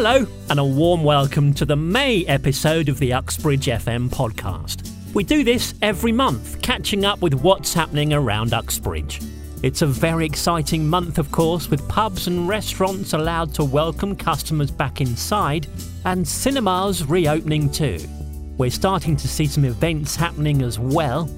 Hello, and a warm welcome to the May episode of the Uxbridge FM podcast. We do this every month, catching up with what's happening around Uxbridge. It's a very exciting month, of course, with pubs and restaurants allowed to welcome customers back inside and cinemas reopening too. We're starting to see some events happening as well.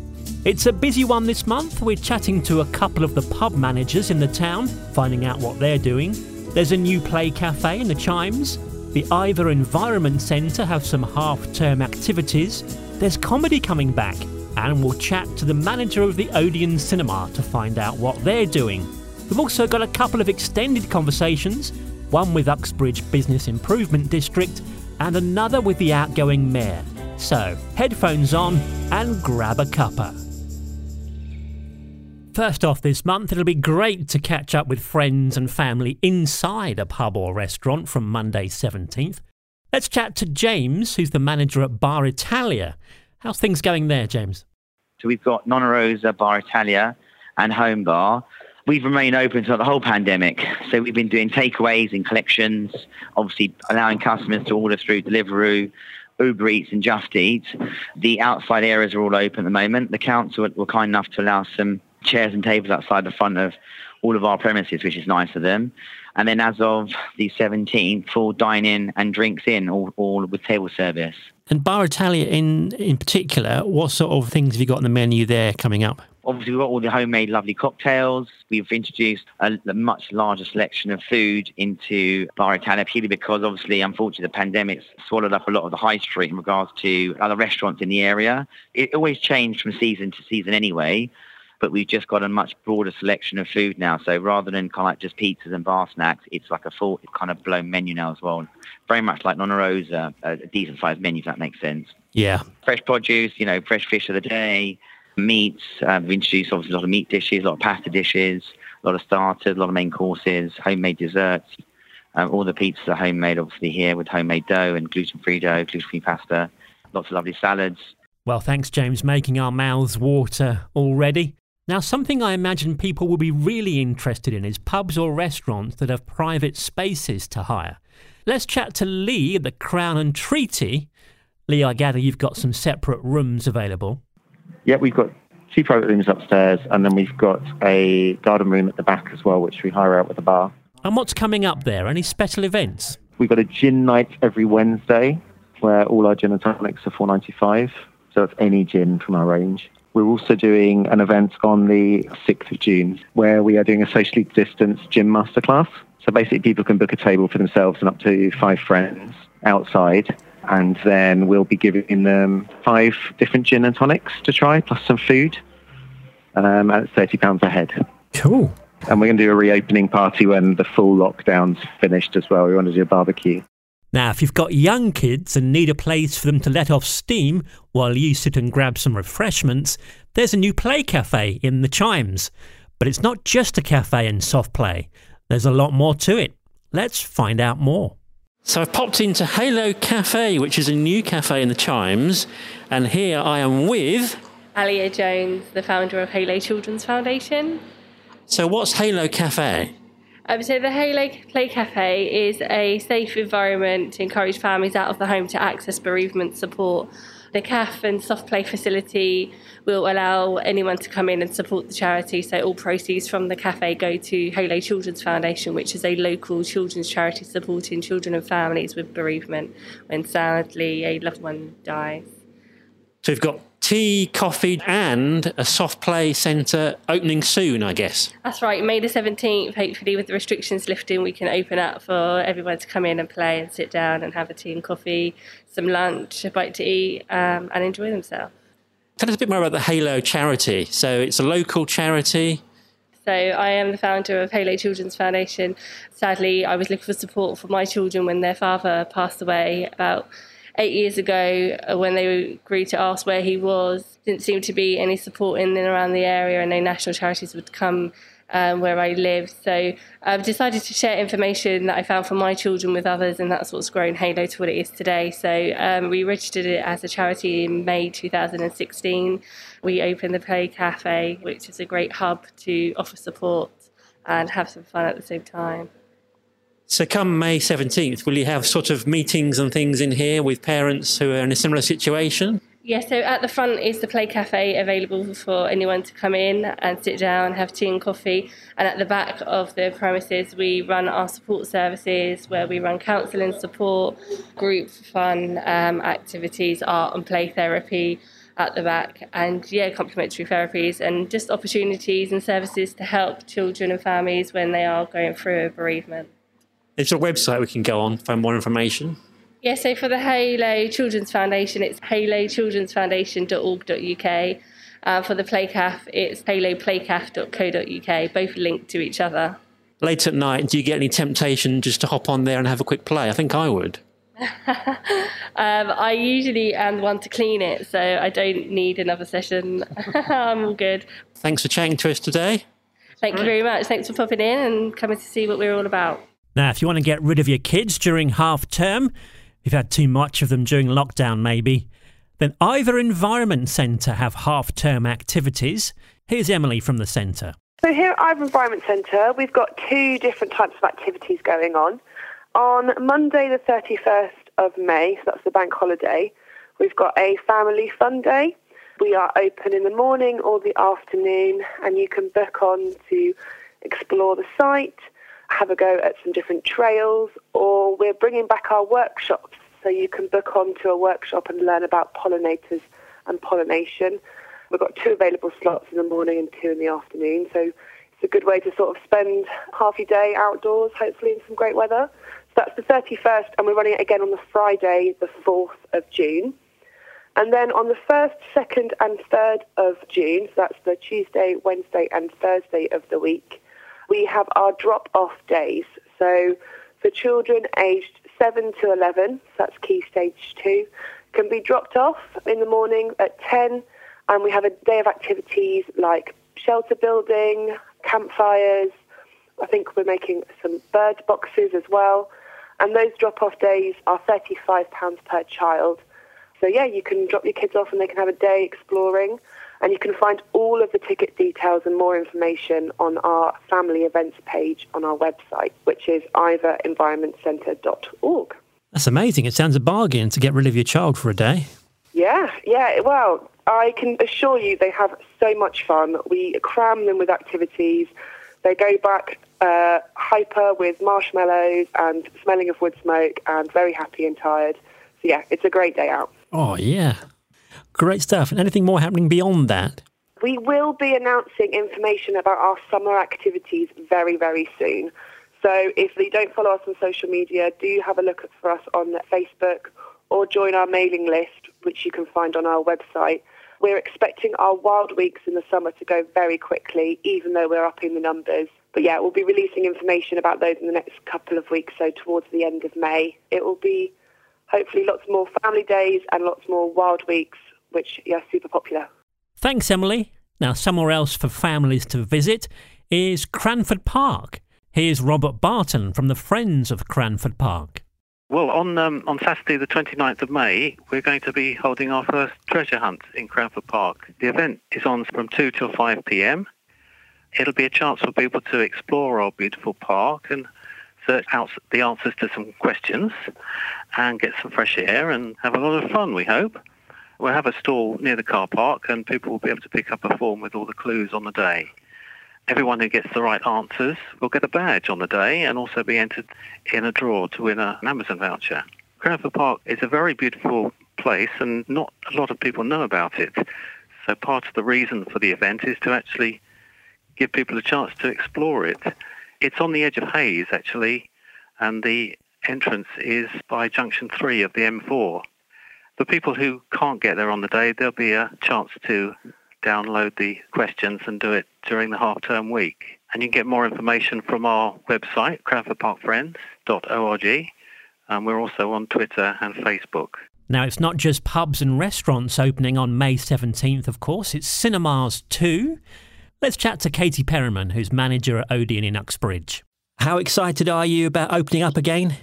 It's a busy one this month. We're chatting to a couple of the pub managers in the town, finding out what they're doing. There's a new play cafe in the Chimes. The Iver Environment Centre have some half term activities. There's comedy coming back, and we'll chat to the manager of the Odeon Cinema to find out what they're doing. We've also got a couple of extended conversations one with Uxbridge Business Improvement District and another with the outgoing mayor. So, headphones on and grab a cuppa. First off this month, it'll be great to catch up with friends and family inside a pub or restaurant from Monday 17th. Let's chat to James, who's the manager at Bar Italia. How's things going there, James? So we've got Nonna Rosa, Bar Italia, and Home Bar. We've remained open throughout the whole pandemic. So we've been doing takeaways and collections, obviously allowing customers to order through Deliveroo, Uber Eats and Just Eat. The outside areas are all open at the moment. The council were kind enough to allow some chairs and tables outside the front of all of our premises, which is nice of them. And then as of the 17th, full dine-in and drinks in, all, all with table service. And Bar Italia in, in particular, what sort of things have you got on the menu there coming up? Obviously, we've got all the homemade lovely cocktails. We've introduced a, a much larger selection of food into Bar Italia, purely because, obviously, unfortunately, the pandemic swallowed up a lot of the high street in regards to other restaurants in the area. It always changed from season to season anyway but we've just got a much broader selection of food now. So rather than kind of like just pizzas and bar snacks, it's like a full kind of blown menu now as well. Very much like Nonna Rosa, a, decent sized menu, if that makes sense. Yeah. Fresh produce, you know, fresh fish of the day, meats. Um, we've introduced obviously a lot of meat dishes, a lot of pasta dishes, a lot of starters, a lot of main courses, homemade desserts. Um, all the pizzas are homemade, obviously, here with homemade dough and gluten-free dough, gluten-free pasta, lots of lovely salads. Well, thanks, James, making our mouths water already. Now, something I imagine people will be really interested in is pubs or restaurants that have private spaces to hire. Let's chat to Lee at the Crown and Treaty. Lee, I gather you've got some separate rooms available. Yeah, we've got two private rooms upstairs, and then we've got a garden room at the back as well, which we hire out with a bar. And what's coming up there? Any special events? We've got a gin night every Wednesday, where all our gin and tonics are four ninety five. So it's any gin from our range. We're also doing an event on the 6th of June where we are doing a socially distanced gym masterclass. So basically, people can book a table for themselves and up to five friends outside. And then we'll be giving them five different gin and tonics to try, plus some food. Um, and it's £30 a head. Cool. And we're going to do a reopening party when the full lockdown's finished as well. We want to do a barbecue. Now, if you've got young kids and need a place for them to let off steam while you sit and grab some refreshments, there's a new play cafe in the Chimes. But it's not just a cafe and soft play, there's a lot more to it. Let's find out more. So I've popped into Halo Cafe, which is a new cafe in the Chimes, and here I am with Alia Jones, the founder of Halo Children's Foundation. So, what's Halo Cafe? Um, so the Halo Play Cafe is a safe environment to encourage families out of the home to access bereavement support. The CAF and soft play facility will allow anyone to come in and support the charity. So all proceeds from the cafe go to Halo Children's Foundation, which is a local children's charity supporting children and families with bereavement when sadly a loved one dies. So we've got tea, coffee, and a soft play centre opening soon, I guess. That's right, May the 17th. Hopefully, with the restrictions lifting, we can open up for everyone to come in and play and sit down and have a tea and coffee, some lunch, a bite to eat, um, and enjoy themselves. Tell us a bit more about the Halo charity. So, it's a local charity. So I am the founder of Halo Children's Foundation. Sadly, I was looking for support for my children when their father passed away about eight years ago uh, when they agreed to ask where he was. Didn't seem to be any support in and around the area, and no national charities would come um, where I live. So I've decided to share information that I found for my children with others, and that's what's grown Halo to what it is today. So um, we registered it as a charity in May 2016. We opened the Play Cafe, which is a great hub to offer support and have some fun at the same time. So, come May 17th, will you have sort of meetings and things in here with parents who are in a similar situation? Yeah, so at the front is the Play Cafe available for anyone to come in and sit down, have tea and coffee. And at the back of the premises, we run our support services where we run counselling support, group fun um, activities, art and play therapy at the back, and yeah, complementary therapies and just opportunities and services to help children and families when they are going through a bereavement. Is there a website we can go on for more information? Yeah, so for the Halo Children's Foundation, it's halochildrensfoundation.org.uk. Uh, for the Playcaf, it's haloplaycaf.co.uk, both linked to each other. Late at night, do you get any temptation just to hop on there and have a quick play? I think I would. um, I usually am the one to clean it, so I don't need another session. I'm all good. Thanks for chatting to us today. Thank you very much. Thanks for popping in and coming to see what we're all about. Now, if you want to get rid of your kids during half term, You've had too much of them during lockdown, maybe. Then Iver environment centre have half term activities. Here's Emily from the centre. So, here at Iver Environment Centre, we've got two different types of activities going on. On Monday, the 31st of May, so that's the bank holiday, we've got a family fun day. We are open in the morning or the afternoon, and you can book on to explore the site, have a go at some different trails, or we're bringing back our workshops. So you can book onto a workshop and learn about pollinators and pollination. We've got two available slots in the morning and two in the afternoon. So it's a good way to sort of spend half your day outdoors, hopefully in some great weather. So that's the 31st, and we're running it again on the Friday, the 4th of June. And then on the 1st, 2nd, and 3rd of June, so that's the Tuesday, Wednesday, and Thursday of the week, we have our drop off days. So for children aged 7 to 11, so that's key stage 2, can be dropped off in the morning at 10 and we have a day of activities like shelter building, campfires. I think we're making some bird boxes as well. And those drop off days are £35 per child. So, yeah, you can drop your kids off and they can have a day exploring. And you can find all of the ticket details and more information on our family events page on our website, which is iverenvironmentcentre.org. That's amazing. It sounds a bargain to get rid of your child for a day. Yeah, yeah. Well, I can assure you they have so much fun. We cram them with activities. They go back uh, hyper with marshmallows and smelling of wood smoke and very happy and tired. So, yeah, it's a great day out. Oh, yeah. Great stuff. And anything more happening beyond that? We will be announcing information about our summer activities very, very soon. So if you don't follow us on social media, do have a look for us on Facebook or join our mailing list, which you can find on our website. We're expecting our wild weeks in the summer to go very quickly, even though we're upping the numbers. But yeah, we'll be releasing information about those in the next couple of weeks, so towards the end of May. It will be hopefully lots more family days and lots more wild weeks which yeah, super popular. Thanks, Emily. Now, somewhere else for families to visit is Cranford Park. Here's Robert Barton from the Friends of Cranford Park. Well, on um, on Saturday, the 29th of May, we're going to be holding our first treasure hunt in Cranford Park. The event is on from 2 till 5 p.m. It'll be a chance for people to explore our beautiful park and search out the answers to some questions and get some fresh air and have a lot of fun, we hope. We'll have a stall near the car park and people will be able to pick up a form with all the clues on the day. Everyone who gets the right answers will get a badge on the day and also be entered in a draw to win an Amazon voucher. Cranford Park is a very beautiful place and not a lot of people know about it. So part of the reason for the event is to actually give people a chance to explore it. It's on the edge of Hayes actually and the entrance is by junction 3 of the M4. For people who can't get there on the day, there'll be a chance to download the questions and do it during the half-term week. And you can get more information from our website, cranfordparkfriends.org. And we're also on Twitter and Facebook. Now, it's not just pubs and restaurants opening on May 17th, of course, it's cinemas too. Let's chat to Katey Perryman, who's manager at Odeon in Uxbridge. How excited are you about opening up again?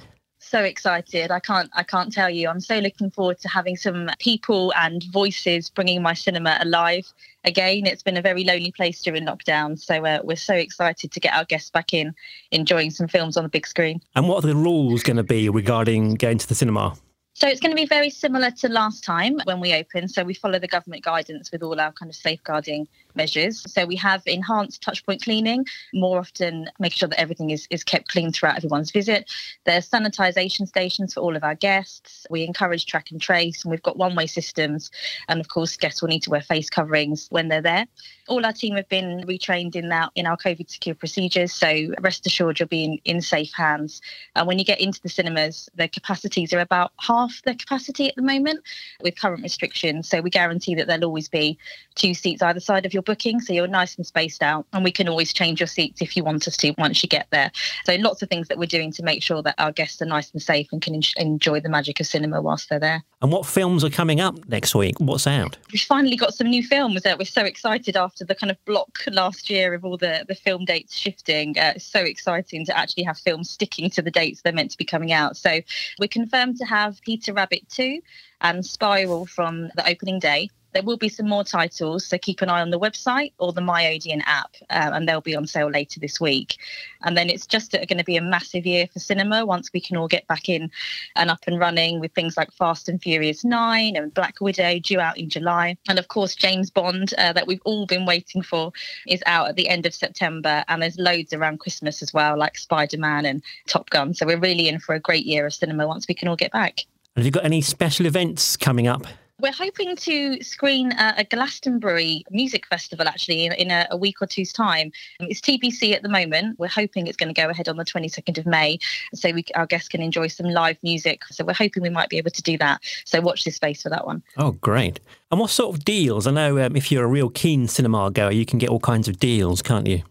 So excited. I can't I can't tell you. I'm so looking forward to having some people and voices bringing my cinema alive again. It's been a very lonely place during lockdown, so uh, we're so excited to get our guests back in, enjoying some films on the big screen. And what are the rules going to be regarding going to the cinema? So it's going to be very similar to last time when we opened. So we follow the government guidance with all our kind of safeguarding measures. So we have enhanced touchpoint cleaning, more often making sure that everything is, is kept clean throughout everyone's visit. There's sanitisation stations for all of our guests. We encourage track and trace, and we've got one way systems. And of course, guests will need to wear face coverings when they're there. All our team have been retrained in our in our COVID secure procedures. So rest assured you'll be in, in safe hands. And when you get into the cinemas, the capacities are about half the capacity at the moment with current restrictions. So we guarantee that there'll always be two seats either side of your booking, so you're nice and spaced out. And we can always change your seats if you want us to once you get there. So lots of things that we're doing to make sure that our guests are nice and safe and can en- enjoy the magic of cinema whilst they're there. And what films are coming up next week? What's out? We've finally got some new films that we're so excited after the kind of block last year of all the, the film dates shifting. Uh, it's so exciting to actually have films sticking to the dates they're meant to be coming out. So we're confirmed to have Peter Rabbit 2 and Spiral from the opening day. There will be some more titles, so keep an eye on the website or the My Odeon app, uh, and they'll be on sale later this week. And then it's just going to be a massive year for cinema once we can all get back in and up and running with things like Fast and Furious 9 and Black Widow due out in July. And of course, James Bond, uh, that we've all been waiting for, is out at the end of September. And there's loads around Christmas as well, like Spider Man and Top Gun. So we're really in for a great year of cinema once we can all get back. Have you got any special events coming up? We're hoping to screen a, a Glastonbury music festival actually in, in a, a, week or two's time. It's TBC at the moment. We're hoping it's going to go ahead on the 22nd of May, so we, our guests can enjoy some live music. So we're hoping we might be able to do that. So watch this space for that one. Oh, great. And what sort of deals? I know um, if you're a real keen cinema goer, you can get all kinds of deals, can't you?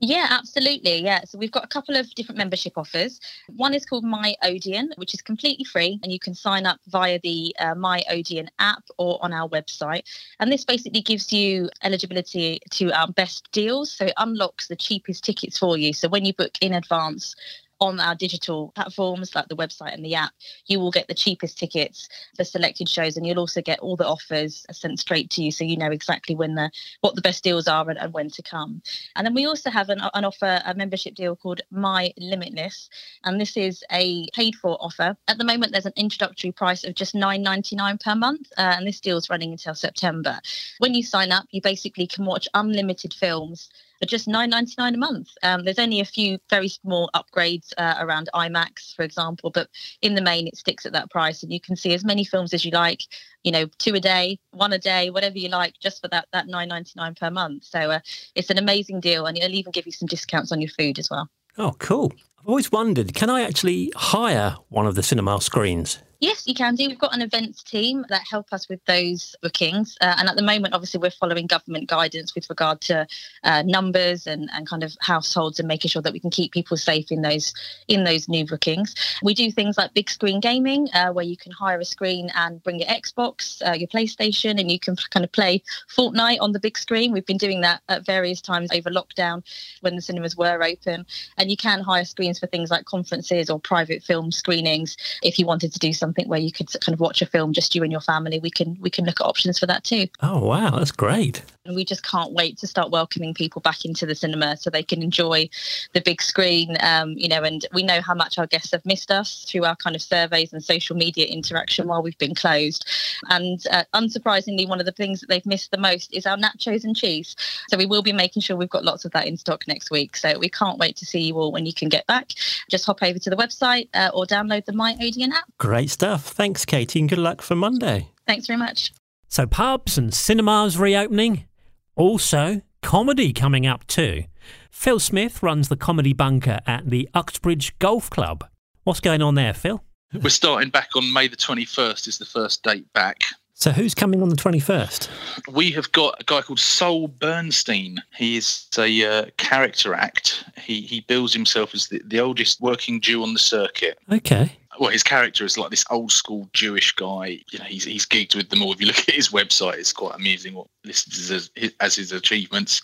Yeah, absolutely. Yeah. So we've got a couple of different membership offers. One is called My Odeon, which is completely free, and you can sign up via the uh, My Odeon app or on our website. And this basically gives you eligibility to our best deals. So it unlocks the cheapest tickets for you. So when you book in advance, on our digital platforms like the website and the app, you will get the cheapest tickets for selected shows, and you'll also get all the offers sent straight to you, so you know exactly when the what the best deals are and, and when to come. And then we also have an, an offer, a membership deal called My Limitless, and this is a paid-for offer. At the moment, there's an introductory price of just nine ninety nine per month, uh, and this deal is running until September. When you sign up, you basically can watch unlimited films for just nine ninety nine a month. Um, there's only a few very small upgrades uh, around IMAX, for example, but in the main, it sticks at that price, and you can see as many films as you like. You know, two a day, one a day, whatever you like, just for that that nine ninety nine per month. So uh, it's an amazing deal, and it'll even give you some discounts on your food as well. Oh, cool! I've always wondered, can I actually hire one of the cinema screens? Yes, you can do. We've got an events team that help us with those bookings. Uh, and at the moment, obviously, we're following government guidance with regard to uh, numbers and, and kind of households and making sure that we can keep people safe in those in those new bookings. We do things like big screen gaming, uh, where you can hire a screen and bring your Xbox, uh, your PlayStation, and you can kind of play Fortnite on the big screen. We've been doing that at various times over lockdown when the cinemas were open. And you can hire screens for things like conferences or private film screenings if you wanted to do something something where you could kind of watch a film just you and your family, we can we can look at options for that too. Oh wow, that's great. And we just can't wait to start welcoming people back into the cinema so they can enjoy the big screen. Um, you know, and we know how much our guests have missed us through our kind of surveys and social media interaction while we've been closed. And uh, unsurprisingly, one of the things that they've missed the most is our nachos and cheese. So we will be making sure we've got lots of that in stock next week. So we can't wait to see you all when you can get back. Just hop over to the website uh, or download the My Odeon app. Great stuff. Thanks, Katey, and good luck for Monday. Thanks very much. So, pubs and cinemas reopening. Also, comedy coming up too. Phil Smith runs the comedy bunker at the Uxbridge Golf Club. What's going on there, Phil? We're starting back on May the 21st, is the first date back. So, who's coming on the 21st? We have got a guy called Sol Bernstein. He is a uh, character act. He he bills himself as the, the oldest working Jew on the circuit. Okay. Well, his character is like this old school Jewish guy. You know, he's he's gigged with them all. If you look at his website, it's quite amusing what lists as, as his achievements.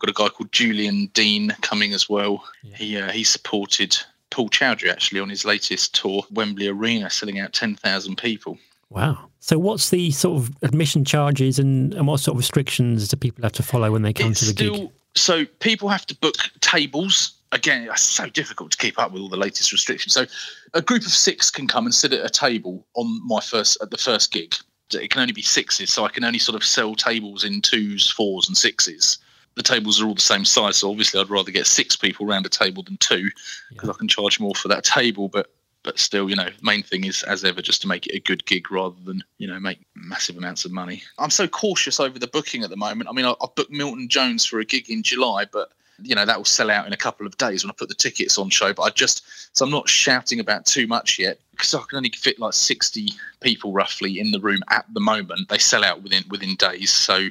Got a guy called Julian Dean coming as well. Yeah. He uh, he supported Paul Chowdhry actually on his latest tour, Wembley Arena, selling out 10,000 people. Wow. So, what's the sort of admission charges and, and what sort of restrictions do people have to follow when they come It's to the still, gig? So people have to book tables. Again, it's so difficult to keep up with all the latest restrictions. So a group of six can come and sit at a table on my first at the first gig. It can only be sixes, so I can only sort of sell tables in twos, fours, and sixes. The tables are all the same size, so obviously I'd rather get six people around a table than two because I can charge more for that table. But but still, you know, the main thing is as ever just to make it a good gig rather than you know make massive amounts of money. I'm so cautious over the booking at the moment. I mean, I, I booked Milton Jones for a gig in July, but you know that will sell out in a couple of days when I put the tickets on show. But I just so I'm not shouting about too much yet because I can only fit like 60 people roughly in the room at the moment. They sell out within within days, so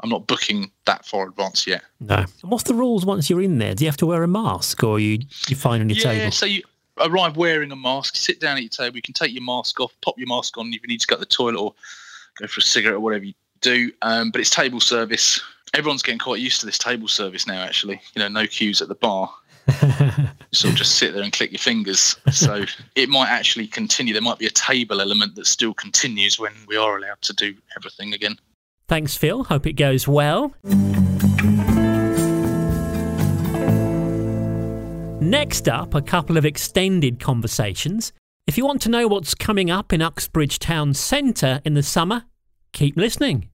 I'm not booking that far advance yet. No. And what's the rules once you're in there? Do you have to wear a mask or you you fine on your yeah, table? so you arrive wearing a mask, sit down at your table, you can take your mask off, pop your mask on if you need to go to the toilet or go for a cigarette or whatever you do. Um, but it's table service. Everyone's getting quite used to this table service now, actually. You know, no queues at the bar. sort of just sit there and click your fingers. So it might actually continue. There might be a table element that still continues when we are allowed to do everything again. Thanks, Phil. Hope it goes well. Next up, a couple of extended conversations. If you want to know what's coming up in Uxbridge Town Centre in the summer, keep listening.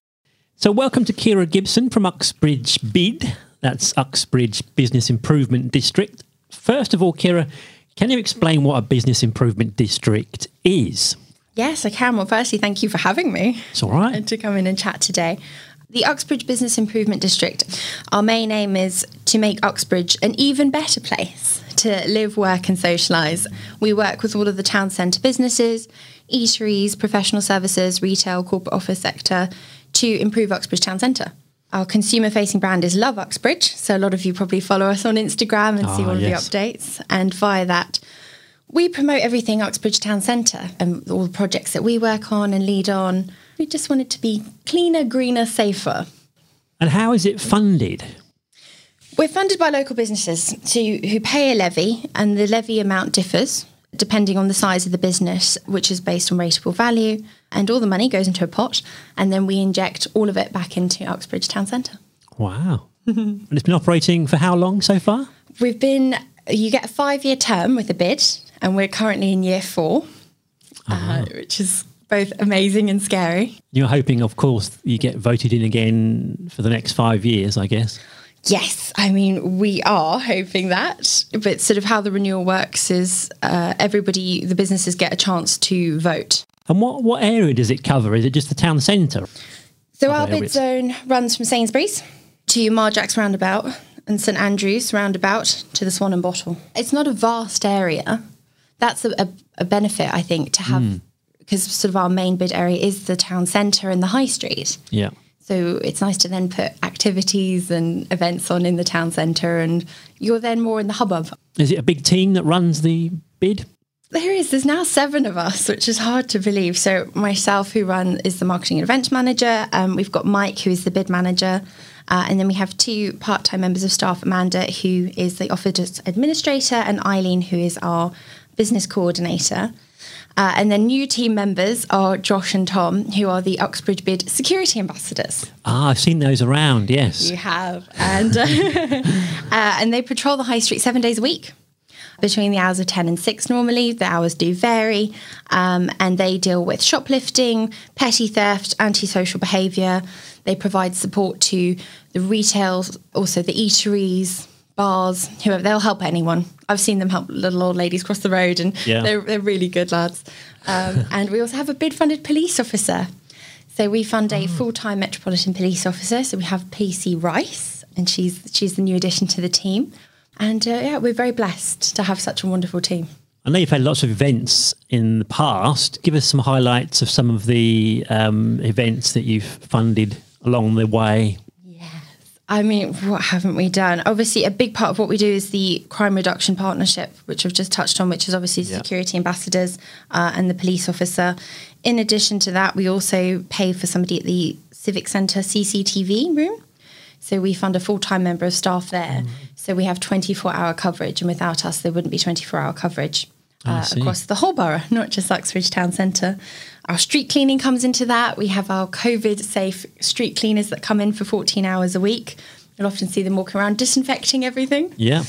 So, welcome to Kira Gibson from Uxbridge BID. That's Uxbridge Business Improvement District. First of all, Kira, can you explain what a business improvement district is? Yes, I can. Well, firstly, thank you for having me It's all right. and to come in and chat today. The Uxbridge Business Improvement District, our main aim is to make Uxbridge an even better place to live, work, and socialise. We work with all of the town centre businesses, eateries, professional services, retail, corporate office sector to improve Uxbridge Town Centre. Our consumer facing brand is Love Uxbridge. So a lot of you probably follow us on Instagram and see Ah, all of yes. the updates. And via that, we promote everything Uxbridge Town Centre and all the projects that we work on and lead on. We just want it to be cleaner, greener, safer. And how is it funded? We're funded by local businesses to, who pay a levy, and the levy amount differs depending on the size of the business, which is based on rateable value. And all the money goes into a pot, and then we inject all of it back into Uxbridge Town Centre. Wow. and it's been operating for how long so far? We've been, you get a five year term with a bid, and we're currently in year four, uh, which is both amazing and scary. You're hoping, of course, you get voted in again for the next five years, I guess. Yes, I mean, we are hoping that. But sort of how the renewal works is uh, everybody, the businesses get a chance to vote. And what, what area does it cover? Is it just the town centre? So our bid zone runs from Sainsbury's to Marjack's Roundabout and St Andrews Roundabout to the Swan and Bottle. It's not a vast area. That's a, a, a benefit, I think, to have because sort of our main bid area is the town centre and the high street. Yeah. So it's nice to then put activities and events on in the town centre, and you're then more in the hubbub. Is it a big team that runs the bid? There is. There's now seven of us, which is hard to believe. So myself, who run, is the marketing and event manager. Um, we've got Mike, who is the bid manager, uh, and then we have two part-time members of staff: Amanda, who is the office administrator, and Eileen, who is our business coordinator. Uh, and then new team members are Josh and Tom, who are the Uxbridge Bid security ambassadors. Ah, I've seen those around, yes. You have, and uh, uh, and they patrol the high street seven days a week, between the hours of ten and six. Normally, the hours do vary, um, and they deal with shoplifting, petty theft, antisocial behaviour. They provide support to the retail, also the eateries, bars, whoever. They'll help anyone. I've seen them help little old ladies cross the road, and Yeah. they're they're really good lads. Um, and we also have a bid-funded police officer. So we fund a full-time Metropolitan Police officer. So we have PC Rice, and she's she's the new addition to the team. And uh, yeah, we're very blessed to have such a wonderful team. I know you've had lots of events in the past. Give us some highlights of some of the um, events that you've funded along the way. I mean, what haven't we done? Obviously, a big part of what we do is the crime reduction partnership, which I've just touched on, which is obviously Yeah. security ambassadors uh, and the police officer. In addition to that, we also pay for somebody at the Civic Centre CCTV room. So we fund a full time member of staff there. So we have 24 hour coverage, and without us, there wouldn't be 24 hour coverage uh, across the whole borough, not just Uxbridge Town Centre. Our street cleaning comes into that. We have our COVID safe street cleaners that come in for 14 hours a week. You'll often see them walking around disinfecting everything Yeah.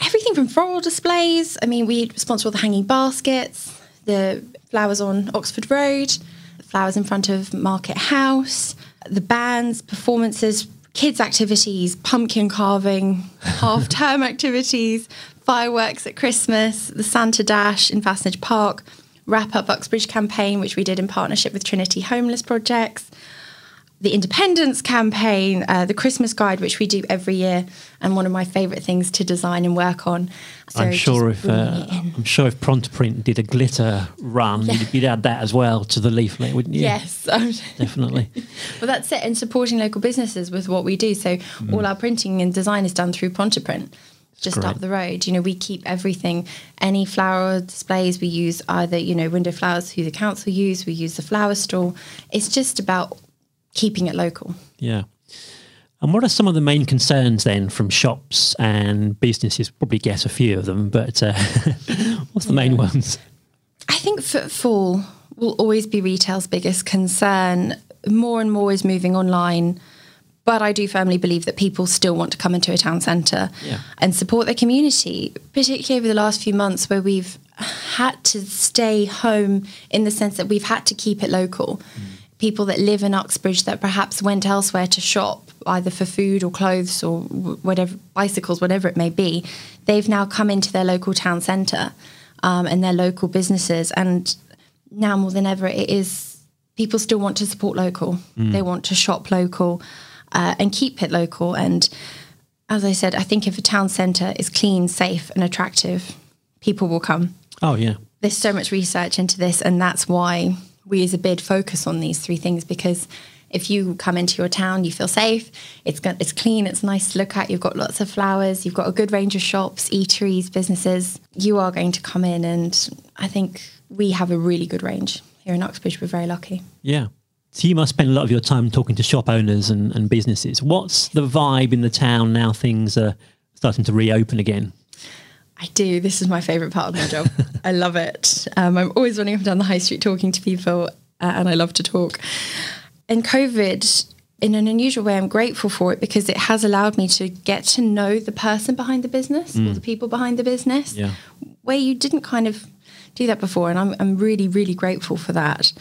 everything from floral displays. I mean, we sponsor all the hanging baskets, the flowers on Oxford Road, the flowers in front of Market House, the bands, performances, kids' activities, pumpkin carving, half term activities, fireworks at Christmas, the Santa Dash in Fassnidge Park, Wrap Up Uxbridge campaign, which we did in partnership with Trinity Homeless Projects the Independence campaign, uh, the Christmas guide, which we do every year, and one of my favourite things to design and work on. So I'm sure if uh. I'm sure if Prontaprint did a glitter run, Yeah. you'd, add that as well to the leaflet, wouldn't you? Yes, definitely. well, that's it. And supporting local businesses with what we do. So all our printing and design is done through Prontaprint, just great. up the road. You know, we keep everything. Any flower displays we use either you know window flowers who the council use. We use the flower stall. It's just about keeping it local. Yeah. And what are some of the main concerns then from shops and businesses? Probably guess a few of them, but uh, what's the main ones? I think footfall will always be retail's biggest concern. More and more is moving online, but I do firmly believe that people still want to come into a town centre Yeah. and support their community, particularly over the last few months where we've had to stay home in the sense that we've had to keep it local. People that live in Uxbridge that perhaps went elsewhere to shop, either for food or clothes or whatever, bicycles, whatever it may be, they've now come into their local town centre um, and their local businesses. And now more than ever, it is people still want to support local. They want to shop local uh, and keep it local. And as I said, I think if a town centre is clean, safe, and attractive, people will come. Oh, yeah. There's so much research into this, and that's why we as a bid focus on these three things because if you come into your town, you feel safe, it's got, it's clean, it's nice to look at, you've got lots of flowers, you've got a good range of shops, eateries, businesses, you are going to come in and I think we have a really good range here in Uxbridge. We're very lucky. Yeah. So you must spend a lot of your time talking to shop owners and, and businesses. What's the vibe in the town now things are starting to reopen again? I do. This is my favourite part of my job. I love it. Um, I'm always running up and down the high street talking to people, uh, and I love to talk. And COVID, in an unusual way, I'm grateful for it because it has allowed me to get to know the person behind the business or the people behind the business, Yeah. where you didn't kind of do that before. And I'm, I'm really, really grateful for that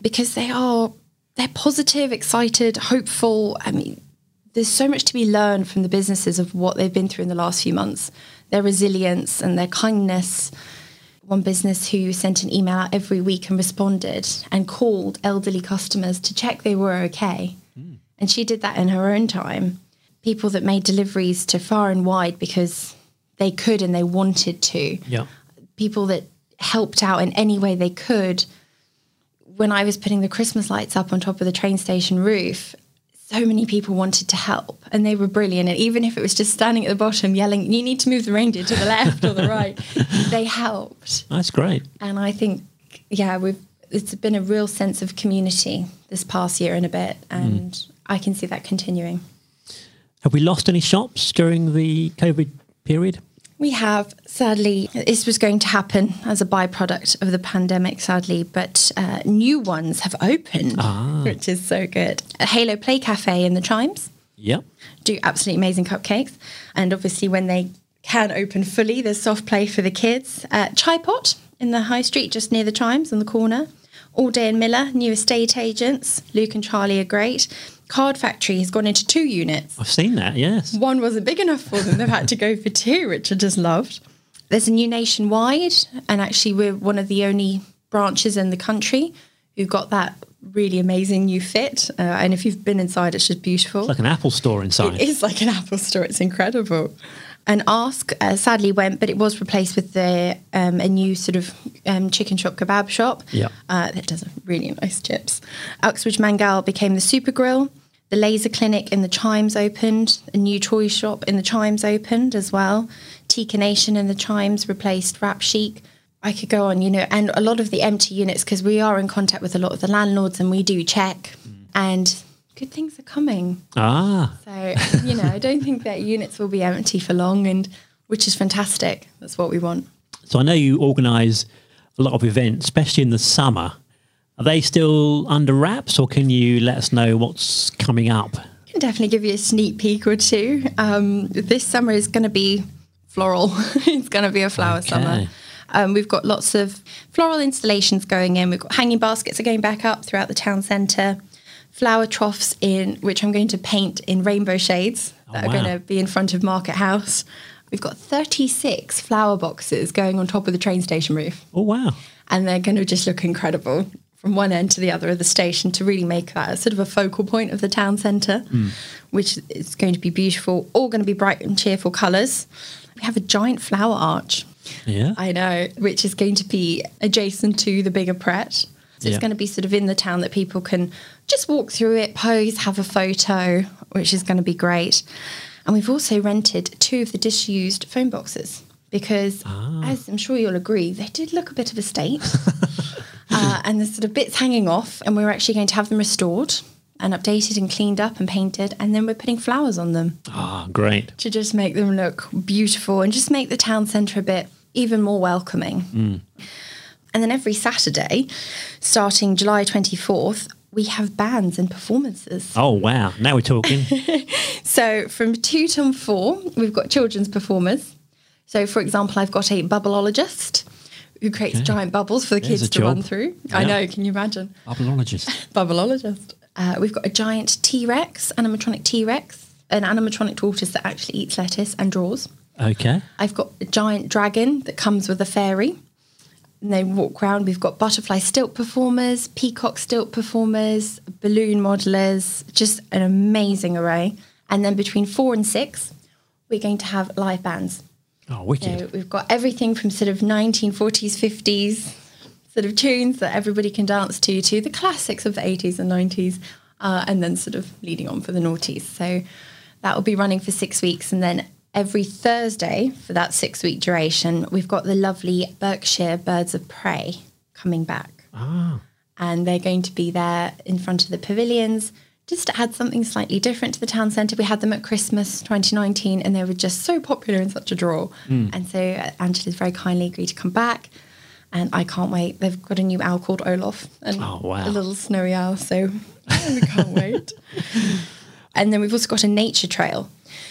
because they are they're positive, excited, hopeful. I mean, there's so much to be learned from the businesses of what they've been through in the last few months, their resilience and their kindness. One business who sent an email out every week and responded and called elderly customers to check they were okay. Hmm. And she did that in her own time. People that made deliveries to far and wide because they could and they wanted to Yeah. people that helped out in any way they could. When I was putting the Christmas lights up on top of the train station roof, so many people wanted to help and they were brilliant. And even if it was just standing at the bottom yelling, you need to move the reindeer to the left or the right, they helped. That's great. And I think, yeah, we've it's been a real sense of community this past year and a bit. Mm. And I can see that continuing. Have we lost any shops during the COVID period? We have, sadly, this was going to happen as a byproduct of the pandemic, sadly, but uh, new ones have opened, which is so good. A Halo Play Cafe in the Chimes Yep. do absolutely amazing cupcakes. And obviously, when they can open fully, there's soft play for the kids. Uh, Chai Pot in the high street, just near the Chimes on the corner. All Day and Miller, new estate agents. Luke and Charlie are great. Card Factory has gone into two units. I've seen that, yes. One wasn't big enough for them. They've had to go for two, which I just loved. There's a new nationwide, and actually, we're one of the only branches in the country who got that really amazing new fit. Uh, and if you've been inside, it's just beautiful. Like an Apple store inside. It is like an Apple store. It's incredible. And Ask uh, sadly went, but it was replaced with the um, a new sort of um, chicken shop kebab shop. Yeah. uh, that does really nice chips. Uxbridge Mangal became the Super Grill. The Laser Clinic in the Chimes opened. A new toy shop in the Chimes opened as well. Tika Nation in the Chimes replaced Rap Chic. I could go on, you know, and a lot of the empty units because we are in contact with a lot of the landlords and we do check. And good things are coming. Ah, So, you know, I don't think that units will be empty for long, and which is fantastic. That's what we want. so I know you organise a lot of events, especially in the summer. Are they still under wraps, or can you let us know what's coming up? I can definitely give you a sneak peek or two. Um, this summer is going to be floral. it's going to be a flower Okay. summer. Um, we've got lots of floral installations going in. We've got hanging baskets are going back up throughout the town centre. Flower troughs in which I'm going to paint in rainbow shades oh, that Oh, are going to be in front of Market House. We've got 36 flower boxes going on top of the train station roof Oh wow! and they're going to just look incredible from one end to the other of the station to really make that a sort of a focal point of the town centre, hmm. which is going to be beautiful. All going to be bright and cheerful colours. We have a giant flower arch. Yeah. I know, which is going to be adjacent to the bigger Pret. So Yeah. it's going to be sort of in the town that people can just walk through it, pose, have a photo, which is going to be great. And we've also rented two of the disused phone boxes because, as I'm sure you'll agree, they did look a bit of a state. uh, and there's sort of bits hanging off, and we're actually going to have them restored and updated and cleaned up and painted. And then we're putting flowers on them Ah, great. to just make them look beautiful and just make the town centre a bit even more welcoming. And then every Saturday, starting July 24th, we have bands and performances. Oh wow! Now we're talking. So from two till four, we've got children's performers. So, for example, I've got a bubbleologist who creates giant bubbles for the There's kids to run job. through. I know, can you imagine? Bubbleologist. bubbleologist. Uh, we've got a giant T Rex, animatronic T Rex, an animatronic tortoise that actually eats lettuce and draws. Okay. I've got a giant dragon that comes with a fairy. And they walk around. We've got butterfly stilt performers, peacock stilt performers, balloon modelers, just an amazing array. And then between four and six, we're going to have live bands. Oh, wicked. So we've got everything from sort of 1940s, 50s sort of tunes that everybody can dance to, to the classics of the 80s and 90s, uh, and then sort of leading on for the noughties. So that will be running for six weeks. And then every Thursday for that six week duration, we've got the lovely Berkshire Birds of Prey coming back. And they're going to be there in front of the pavilions just to add something slightly different to the town centre. We had them at Christmas 2019 and they were just so popular and such a draw. And so uh, Angela's very kindly agreed to come back. And I can't wait. They've got a new owl called Olaf and Oh, wow. a little snowy owl. So we can't wait. And then we've also got a nature trail.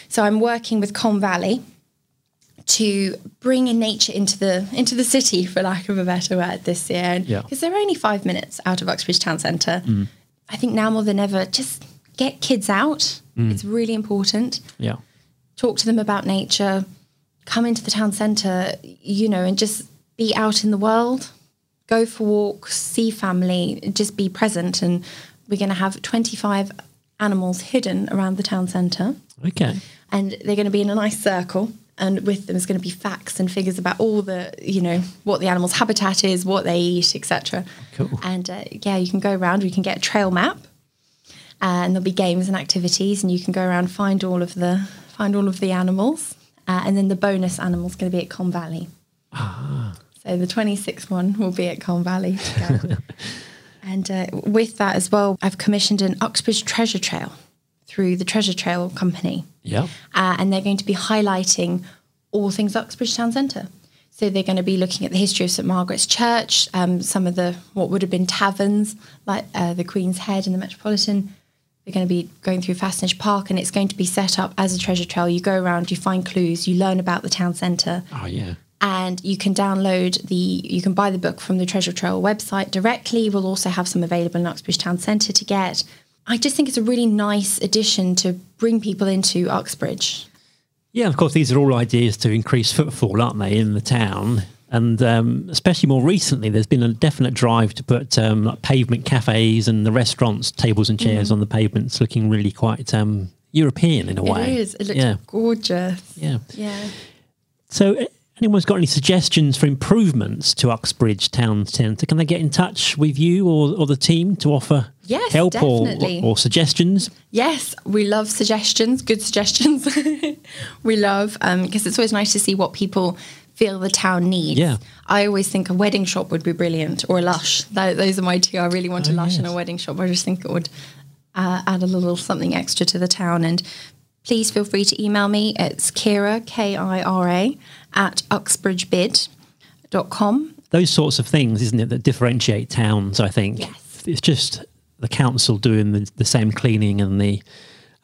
So I'm working with Colne Valley to bring in nature into the into the city, for lack of a better word, this year. And Yeah. because they're only five minutes out of Uxbridge Town Centre, mm. I think now more than ever, just get kids out. Mm. It's really important. Yeah. Talk to them about nature. Come into the town centre, you know, and just be out in the world. Go for walks, see family, just be present. And we're going to have 25 animals hidden around the town centre Okay. and they're going to be in a nice circle and with them is going to be facts and figures about all the you know what the animal's habitat is what they eat etc Cool. and uh, yeah you can go around you can get a trail map and there'll be games and activities and you can go around find all of the find all of the animals uh, and then the bonus animal's going to be at Colne Valley Ah. so the 26th one will be at Colne Valley and uh, with that as well I've commissioned an Uxbridge treasure trail through the treasure trail company Yeah. uh, and they're going to be highlighting all things Uxbridge Town Centre. So they're going to be looking at the history of St Margaret's Church, um, some of the what would have been taverns like uh, the Queen's Head and the Metropolitan. They're going to be going through Fassnidge Park, and it's going to be set up as a treasure trail. You go around, you find clues, you learn about the town centre, Oh yeah. and you can download the you can buy the book from the treasure trail website directly we'll also have some available in uxbridge town centre to get i just think it's a really nice addition to bring people into uxbridge Yeah, of course, these are all ideas to increase footfall, aren't they, in the town? And um, especially more recently, there's been a definite drive to put um, like pavement cafes and the restaurants, tables and chairs on the pavements, looking really quite um, European in a way. it is it looks Yeah, gorgeous yeah. yeah So, anyone's got any suggestions for improvements to Uxbridge Town Centre? Can they get in touch with you or, or the team to offer Yes, help or, or suggestions? Yes, we love suggestions, good suggestions. we love because it's always nice to see what people feel the town needs. Yeah. I always think a wedding shop would be brilliant or a lush. Tho- those are my two. I really want a Oh, lush and a wedding shop. I just think it would uh, add a little something extra to the town. And please feel free to email me. It's Kira, K I R A, at uxbridgebid.com. Those sorts of things, isn't it, that differentiate towns, I think. Yes. It's just the council doing the, the same cleaning and the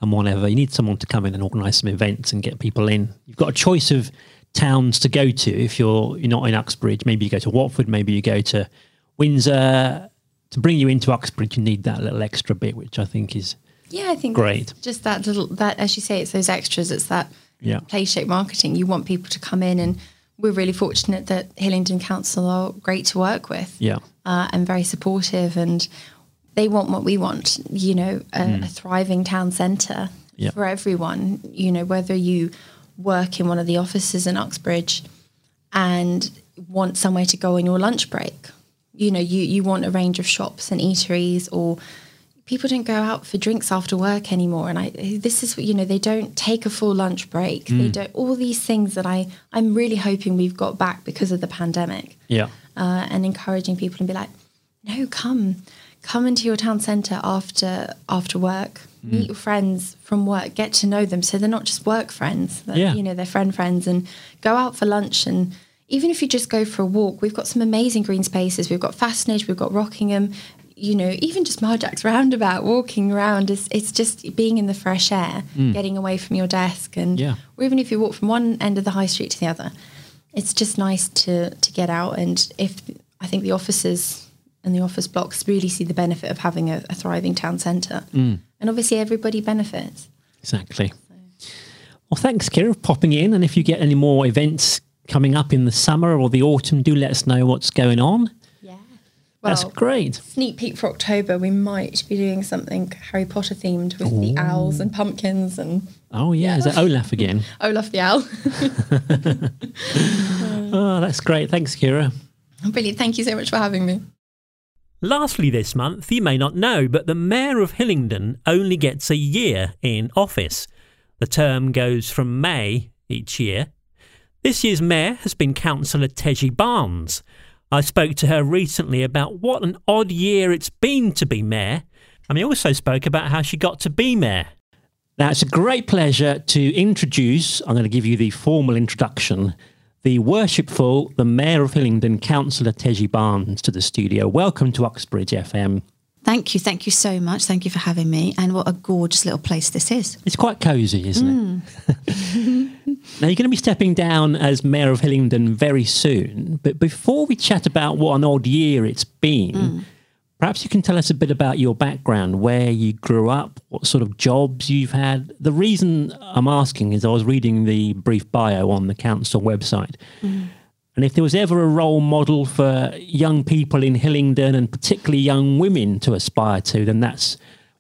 and whatever. You need someone to come in and organise some events and get people in. You've got a choice of towns to go to if you're you're not in Uxbridge. Maybe you go to Watford, maybe you go to Windsor. To bring you into Uxbridge, you need that little extra bit, which I think is Yeah, I think Great. just that little that as you say, it's those extras. It's that Yeah. play shape marketing. You want people to come in, and we're really fortunate that Hillingdon Council are great to work with. yeah, uh, and very supportive and they want what we want you know a, a thriving town centre Yeah. for everyone you know whether you work in one of the offices in uxbridge and want somewhere to go on your lunch break you know you, you want a range of shops and eateries or people don't go out for drinks after work anymore. And i this is you know they don't take a full lunch break. They don't all these things that i i'm really hoping we've got back because of the pandemic. Yeah, uh, and encouraging people and be like, no, come, come into your town centre after after work, meet your friends from work, get to know them, so they're not just work friends, Yeah. you know, they're friend friends, and go out for lunch. And. Even if you just go for a walk, we've got some amazing green spaces. We've got Fassnidge, we've got Rockingham, you know, even just Marjack's roundabout, walking around is it's just being in the fresh air, hmm. getting away from your desk, and Yeah. or even if you walk from one end of the high street to the other, it's just nice to to get out and if I think the offices and the office blocks really see the benefit of having a, a thriving town centre, hmm. and obviously everybody benefits. exactly. Well, thanks, Kira, for popping in. And if you get any more events coming up in the summer or the autumn, do let us know what's going on. Yeah, That's great. Sneak peek for October, we might be doing something Harry Potter themed with the owls and pumpkins and Oh yeah, is that Olaf again? Olaf the owl. Oh, that's great. Thanks, Kira. Brilliant! Thank you so much for having me. Lastly, this month, you may not know, but the Mayor of Hillingdon only gets a year in office. The term goes from May each year. This year's Mayor has been Councillor Teji Barnes. I spoke to her recently about what an odd year it's been to be Mayor, and we also spoke about how she got to be Mayor. Now, it's a great pleasure to introduce, I'm going to give you the formal introduction, the worshipful, the Mayor of Hillingdon, Councillor Teji Barnes, to the studio. Welcome to Uxbridge FM. Thank you, thank you so much. Thank you for having me. And what a gorgeous little place this is. It's quite cosy, isn't it? Mm. now, you're going to be stepping down as Mayor of Hillingdon very soon. But before we chat about what an odd year it's been, mm. perhaps you can tell us a bit about your background, where you grew up, what sort of jobs you've had. The reason I'm asking is I was reading the brief bio on the council website. Mm. And if there was ever a role model for young people in Hillingdon and particularly young women to aspire to, then that's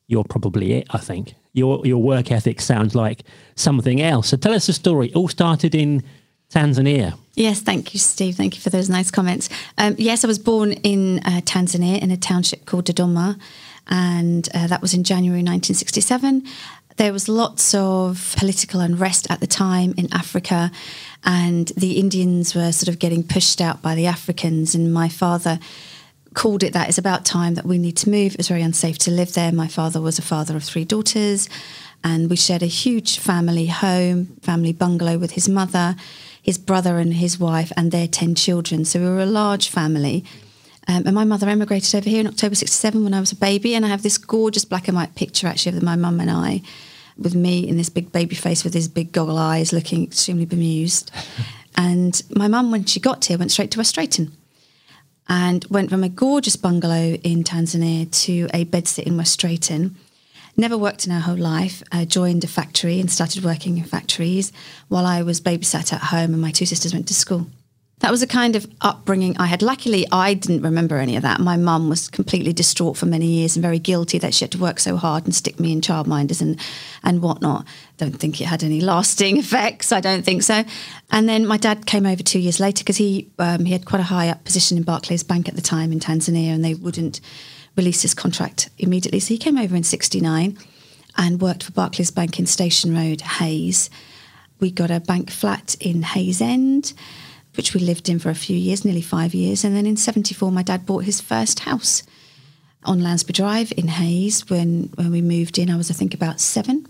you're probably it, I think. Your your work ethic sounds like something else. So tell us the story. It all started in Tanzania. Yes, thank you, Steve. Thank you for those nice comments. Um, yes, I was born in uh, Tanzania in a township called Dodoma, and uh, that was in January 1967. There was lots of political unrest at the time in Africa, and the Indians were sort of getting pushed out by the Africans. And my father called it that it's about time that we need to move. It was very unsafe to live there. My father was a father of three daughters, and we shared a huge family home, family bungalow with his mother, his brother, and his wife, and their 10 children. So we were a large family. Um, and my mother emigrated over here in October 67 when I was a baby. And I have this gorgeous black and white picture actually of my mum and I with me in this big baby face with his big goggle eyes looking extremely bemused. and my mum, when she got here, went straight to West Drayton and went from a gorgeous bungalow in Tanzania to a bedsit in West Drayton. Never worked in her whole life. Uh, joined a factory and started working in factories while I was babysat at home and my two sisters went to school. That was a kind of upbringing I had. Luckily, I didn't remember any of that. My mum was completely distraught for many years and very guilty that she had to work so hard and stick me in childminders and, and whatnot. Don't think it had any lasting effects. I don't think so. And then my dad came over two years later because he um, he had quite a high up position in Barclays Bank at the time in Tanzania, and they wouldn't release his contract immediately. So he came over in '69 and worked for Barclays Bank in Station Road, Hayes. We got a bank flat in Hayes End which we lived in for a few years, nearly five years. And then in 74, my dad bought his first house. on Lansbury Drive in Hayes when, when we moved in. I was, I think, about seven.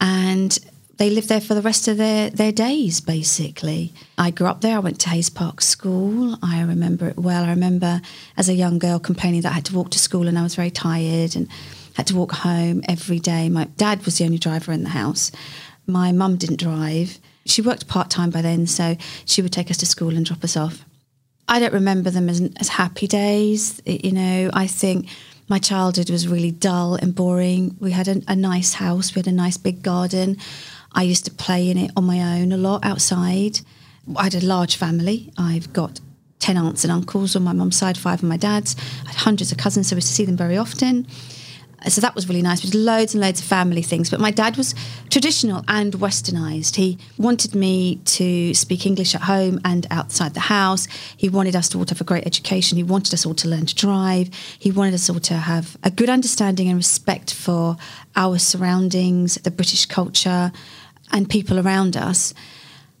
And they lived there for the rest of their, their days, basically. I grew up there. I went to Hayes Park School. I remember it well. I remember as a young girl complaining that I had to walk to school and I was very tired and had to walk home every day. My dad was the only driver in the house. My mum didn't drive. She worked part time by then, so she would take us to school and drop us off. I don't remember them as, as happy days. You know, I think my childhood was really dull and boring. We had a, a nice house, we had a nice big garden. I used to play in it on my own a lot outside. I had a large family. I've got 10 aunts and uncles on my mum's side, five on my dad's. I had hundreds of cousins, so I used to see them very often so that was really nice. With loads and loads of family things. But my dad was traditional and westernized. He wanted me to speak English at home and outside the house. He wanted us to all to have a great education. He wanted us all to learn to drive. He wanted us all to have a good understanding and respect for our surroundings, the British culture, and people around us.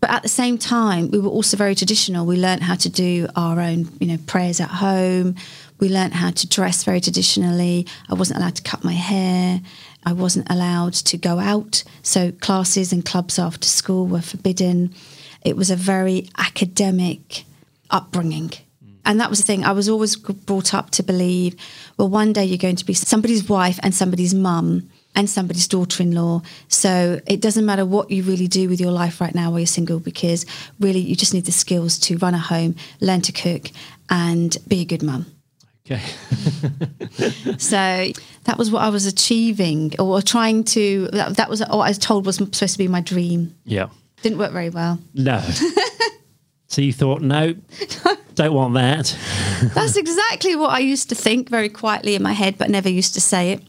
But at the same time, we were also very traditional. We learned how to do our own, you know, prayers at home. We learnt how to dress very traditionally. I wasn't allowed to cut my hair. I wasn't allowed to go out. So classes and clubs after school were forbidden. It was a very academic upbringing. And that was the thing. I was always brought up to believe, well, one day you're going to be somebody's wife and somebody's mum and somebody's daughter in law. So it doesn't matter what you really do with your life right now while you're single, because really you just need the skills to run a home, learn to cook, and be a good mum. Okay. so that was what I was achieving or trying to, that, that was what I was told was supposed to be my dream. Yeah. Didn't work very well. No. so you thought, no, don't want that. That's exactly what I used to think very quietly in my head, but never used to say it.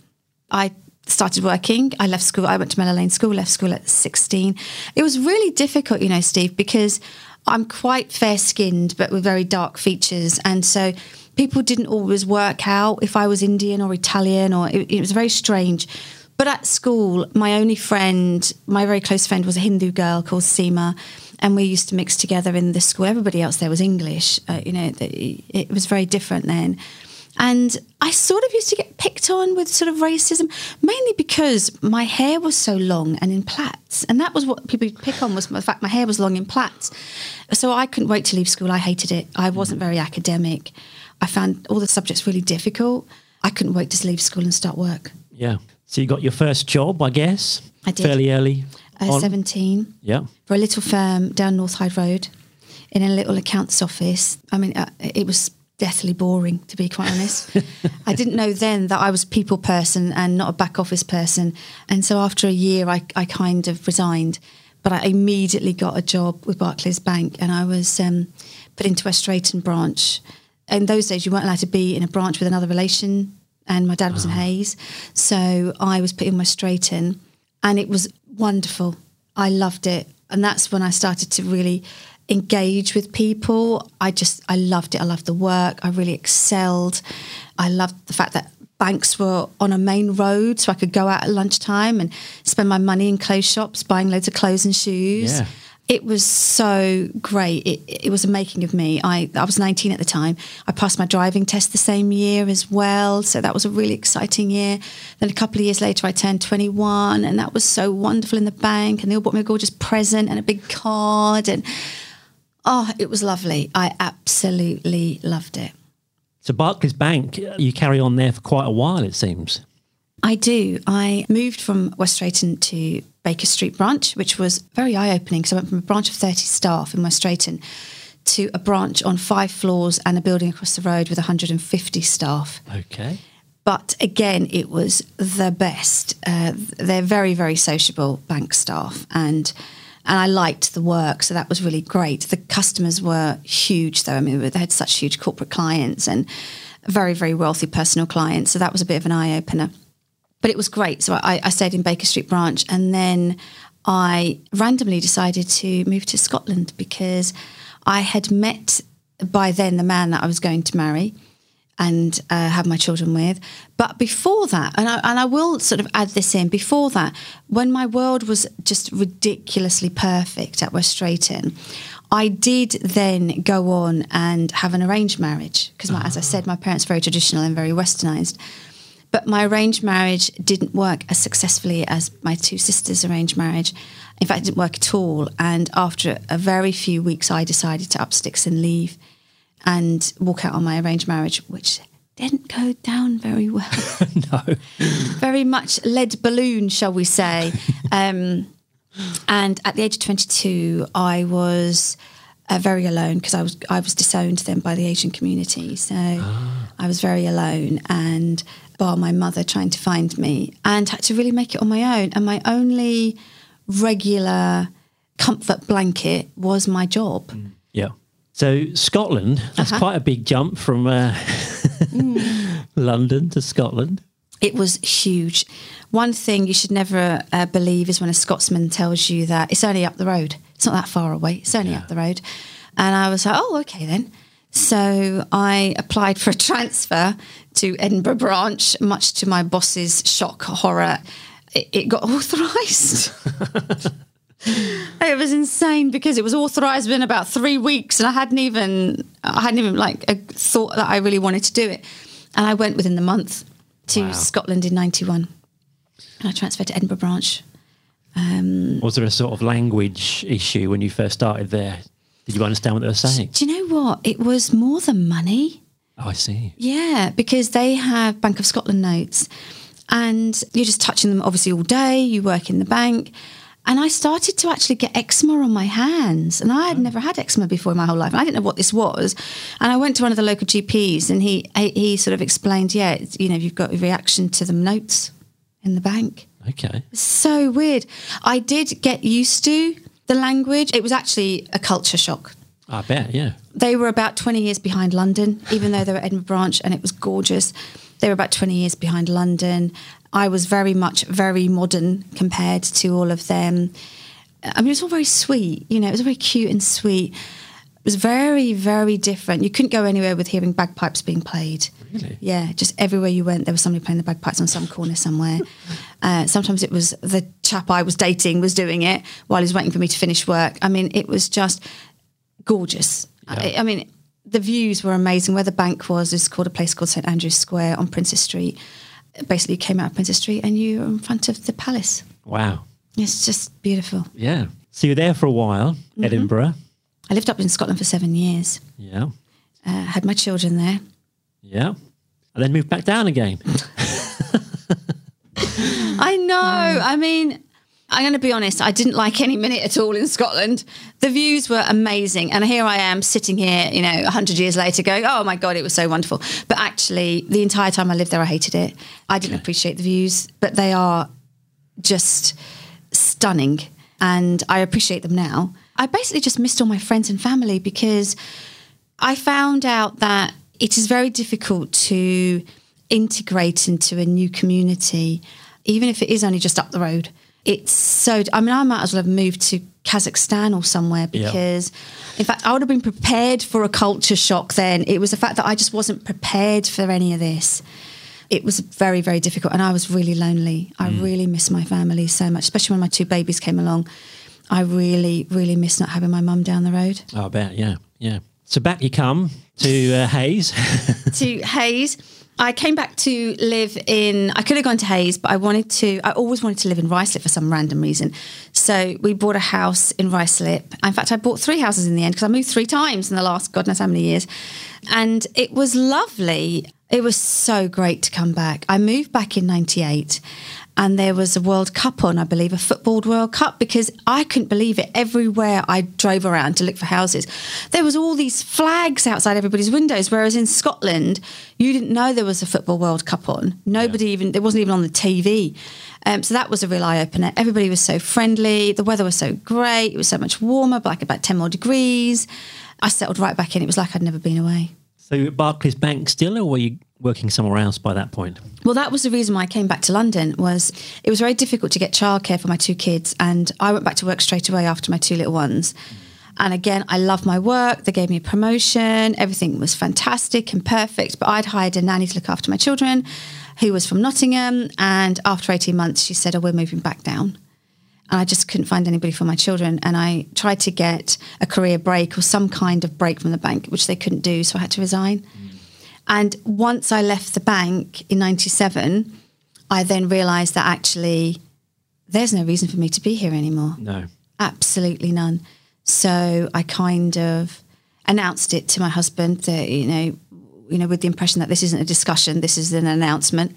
I started working. I left school. I went to Mellow Lane School, left school at 16. It was really difficult, you know, Steve, because I'm quite fair skinned, but with very dark features. And so people didn't always work out if I was Indian or Italian, or it, it was very strange. But at school, my only friend, my very close friend, was a Hindu girl called Seema, and we used to mix together in the school. Everybody else there was English. Uh, you know, it was very different then. And I sort of used to get picked on with sort of racism, mainly because my hair was so long and in plaits. And that was what people pick on was the fact my hair was long in plaits. So I couldn't wait to leave school. I hated it. I wasn't very academic. I found all the subjects really difficult. I couldn't wait to leave school and start work. Yeah. So you got your first job, I guess? I did. Fairly early? Uh, 17. Yeah. For a little firm down North Hyde Road in a little accounts office. I mean, uh, it was deathly boring, to be quite honest. I didn't know then that I was a people person and not a back office person. And so after a year, I, I kind of resigned. But I immediately got a job with Barclays Bank and I was um, put into West Drayton branch in those days you weren't allowed to be in a branch with another relation and my dad was in ah. Hayes so I was put in straight in, and it was wonderful. I loved it. And that's when I started to really engage with people. I just I loved it. I loved the work. I really excelled. I loved the fact that banks were on a main road so I could go out at lunchtime and spend my money in clothes shops buying loads of clothes and shoes. Yeah it was so great. It, it was a making of me. I, I was 19 at the time. I passed my driving test the same year as well. So that was a really exciting year. Then a couple of years later, I turned 21, and that was so wonderful in the bank. And they all bought me a gorgeous present and a big card. And oh, it was lovely. I absolutely loved it. So, Barclays Bank, you carry on there for quite a while, it seems. I do. I moved from West Drayton to Baker Street branch, which was very eye opening because I went from a branch of 30 staff in West Drayton to a branch on five floors and a building across the road with 150 staff. Okay. But again, it was the best. Uh, they're very, very sociable bank staff, and and I liked the work, so that was really great. The customers were huge, though. I mean, they had such huge corporate clients and very, very wealthy personal clients, so that was a bit of an eye opener but it was great. So I, I stayed in Baker Street branch, and then I randomly decided to move to Scotland because I had met by then the man that I was going to marry and uh, have my children with. But before that, and I, and I will sort of add this in, before that, when my world was just ridiculously perfect at West Drayton, I did then go on and have an arranged marriage because, as I said, my parents are very traditional and very westernized. But my arranged marriage didn't work as successfully as my two sisters' arranged marriage. In fact, it didn't work at all. And after a very few weeks, I decided to up sticks and leave and walk out on my arranged marriage, which didn't go down very well. no. very much lead balloon, shall we say. Um, and at the age of 22, I was uh, very alone because I was I was disowned then by the Asian community. So I was very alone and bar my mother trying to find me and had to really make it on my own. And my only regular comfort blanket was my job. Yeah. So Scotland, that's Uh-huh. quite a big jump from uh, London to Scotland. It was huge. One thing you should never uh, believe is when a Scotsman tells you that it's only up the road. It's not that far away. It's only up the road. And I was like, oh, okay then. So I applied for a transfer to Edinburgh branch, much to my boss's shock, horror. It, it got authorised. it was insane because it was authorised within about three weeks, and I hadn't even, I hadn't even like a thought that I really wanted to do it. And I went within the month to Wow. Scotland in '91. And I transferred to Edinburgh branch. Um, Was there a sort of language issue when you first started there? Did you understand what they were saying? do you know what? It was more than money. Oh, I see. Yeah, because they have Bank of Scotland notes and you're just touching them obviously all day. You work in the bank. And I started to actually get eczema on my hands. And I had oh. never had eczema before in my whole life. And I didn't know what this was. And I went to one of the local GPs and he he sort of explained, yeah, it's, you know, you've got a reaction to the notes in the bank. Okay. So weird. I did get used to the language. It was actually a culture shock. I bet, yeah. They were about 20 years behind London, even though they were Edinburgh branch and it was gorgeous. They were about 20 years behind London. I was very much very modern compared to all of them. I mean, it was all very sweet, you know, it was very cute and sweet. It was very, very different. You couldn't go anywhere with hearing bagpipes being played. Really? Yeah, just everywhere you went, there was somebody playing the bagpipes on some corner somewhere. Uh, sometimes it was the chap I was dating was doing it while he was waiting for me to finish work. I mean, it was just gorgeous. I, I mean, the views were amazing. Where the bank was is called a place called St Andrew's Square on Princes Street. Basically, you came out of Princes Street and you were in front of the palace. Wow. It's just beautiful. Yeah. So you were there for a while, Mm-hmm. Edinburgh. I lived up in Scotland for seven years. Yeah. Uh, had my children there. Yeah. And then moved back down again. I know. I mean, I'm going to be honest. I didn't like any minute at all in Scotland. The views were amazing, and here I am sitting here, you know, hundred years later, going, "Oh my god, it was so wonderful." But actually, the entire time I lived there, I hated it. I didn't appreciate the views, but they are just stunning, and I appreciate them now. I basically just missed all my friends and family because I found out that it is very difficult to integrate into a new community, even if it is only just up the road. It's so, I mean, I might as well have moved to Kazakhstan or somewhere Yeah. because, in fact, I would have been prepared for a culture shock then. It was the fact that I just wasn't prepared for any of this. It was very, very difficult. And I was really lonely. I really miss my family so much, especially when my two babies came along. I really, really miss not having my mum down the road. Oh, I bet, yeah. Yeah. So back you come to uh, Hayes. to Hayes. I came back to live in. I could have gone to Hayes, but I wanted to. I always wanted to live in Ruislip for some random reason. So we bought a house in Ruislip. In fact, I bought three houses in the end because I moved three times in the last God knows how many years, and it was lovely. It was so great to come back. I moved back in '98, and there was a World Cup on, I believe, a football World Cup, because I couldn't believe it. Everywhere I drove around to look for houses, there was all these flags outside everybody's windows. Whereas in Scotland, you didn't know there was a football World Cup on. Nobody even, it wasn't even on the TV. Um, so that was a real eye opener. Everybody was so friendly. The weather was so great. It was so much warmer, like about 10 more degrees. I settled right back in. It was like I'd never been away. So Barclays Bank still, or were you working somewhere else by that point? Well, that was the reason why I came back to London. Was it was very difficult to get childcare for my two kids, and I went back to work straight away after my two little ones. And again, I love my work. They gave me a promotion. Everything was fantastic and perfect. But I'd hired a nanny to look after my children, who was from Nottingham. And after eighteen months, she said, "Oh, we're moving back down." And I just couldn't find anybody for my children. And I tried to get a career break or some kind of break from the bank, which they couldn't do, so I had to resign. Mm. And once I left the bank in 97, I then realized that actually there's no reason for me to be here anymore. No. Absolutely none. So I kind of announced it to my husband that, you know, you know, with the impression that this isn't a discussion, this is an announcement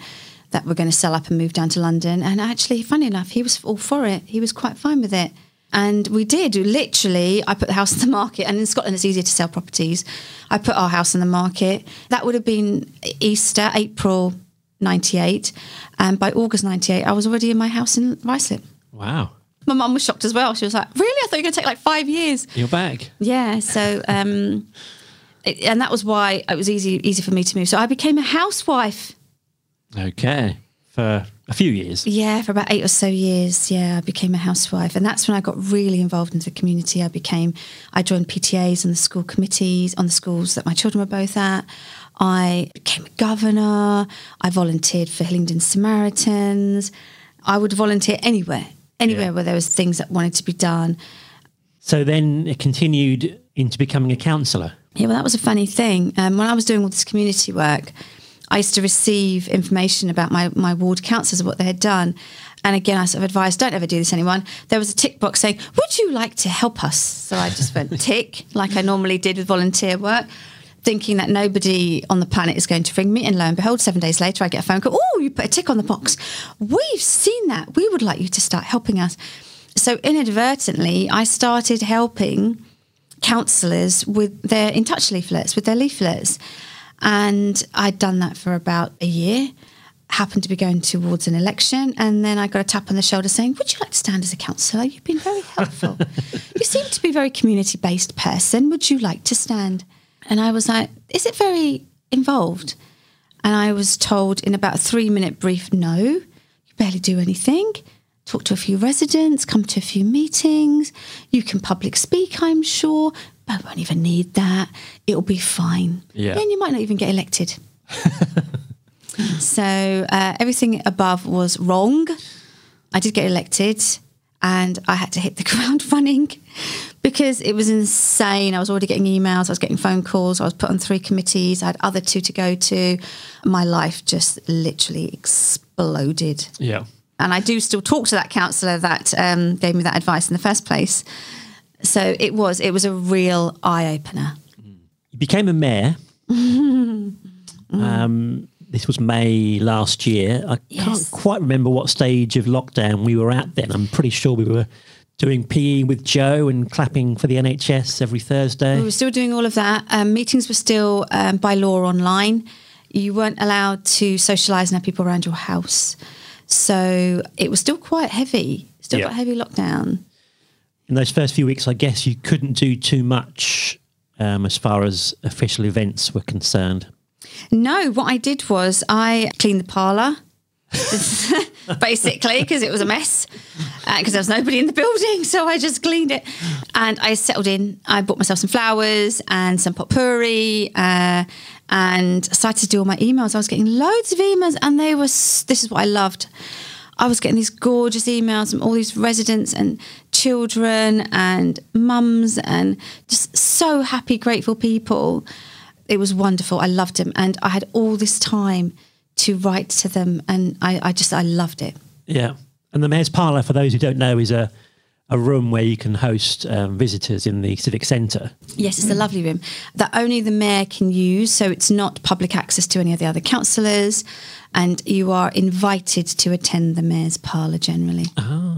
that we're going to sell up and move down to London. And actually, funny enough, he was all for it. He was quite fine with it. And we did. Literally, I put the house on the market, and in Scotland, it's easier to sell properties. I put our house on the market. That would have been Easter, April 98. And by August 98, I was already in my house in Ruislip. Wow. My mum was shocked as well. She was like, Really? I thought you were going to take like five years. You're back. Yeah. So, um, it, and that was why it was easy easy for me to move. So I became a housewife. Okay. For a few years. Yeah, for about eight or so years. Yeah, I became a housewife, and that's when I got really involved into the community. I became, I joined PTAs and the school committees on the schools that my children were both at. I became a governor. I volunteered for Hillingdon Samaritans. I would volunteer anywhere, anywhere Yeah. where there was things that wanted to be done. So then it continued into becoming a councillor. Yeah, well, that was a funny thing. Um, when I was doing all this community work, I used to receive information about my, my ward councillors and what they had done. And again, I sort of advised, don't ever do this, anyone. There was a tick box saying, Would you like to help us? So I just went tick, like I normally did with volunteer work, thinking that nobody on the planet is going to ring me. And lo and behold, seven days later, I get a phone call, Oh, you put a tick on the box. We've seen that. We would like you to start helping us. So inadvertently, I started helping councillors with their in touch leaflets, with their leaflets. And I'd done that for about a year, happened to be going towards an election. And then I got a tap on the shoulder saying, Would you like to stand as a councillor? You've been very helpful. you seem to be a very community based person. Would you like to stand? And I was like, Is it very involved? And I was told in about a three minute brief, No, you barely do anything talk to a few residents, come to a few meetings. You can public speak, I'm sure, I won't even need that. It'll be fine. Yeah. And you might not even get elected. so uh, everything above was wrong. I did get elected and I had to hit the ground running because it was insane. I was already getting emails, I was getting phone calls, I was put on three committees, I had other two to go to. My life just literally exploded Yeah. and I do still talk to that councillor that um, gave me that advice in the first place. So it was it was a real eye opener. You became a mayor. um, this was May last year. I Yes. can't quite remember what stage of lockdown we were at then. I'm pretty sure we were doing PE with Joe and clapping for the NHS every Thursday. We were still doing all of that. Um, meetings were still um, by law online. You weren't allowed to socialise and have people around your house. So it was still quite heavy. Still Yeah. quite heavy lockdown. In those first few weeks, I guess you couldn't do too much um, as far as official events were concerned. No, what I did was I cleaned the parlour, basically, because it was a mess, because there was nobody in the building. So I just cleaned it and I settled in. I bought myself some flowers and some potpourri uh, and started to do all my emails. I was getting loads of emails and they were, this is what I loved. I was getting these gorgeous emails from all these residents and children and mums and just so happy, grateful people. It was wonderful. I loved them. And I had all this time to write to them. And I, I just, I loved it. Yeah. And the Mayor's Parlour, for those who don't know, is a, a room where you can host um, visitors in the Civic Centre. Yes, it's a lovely room that only the mayor can use. So it's not public access to any of the other councillors. And you are invited to attend the mayor's parlour generally,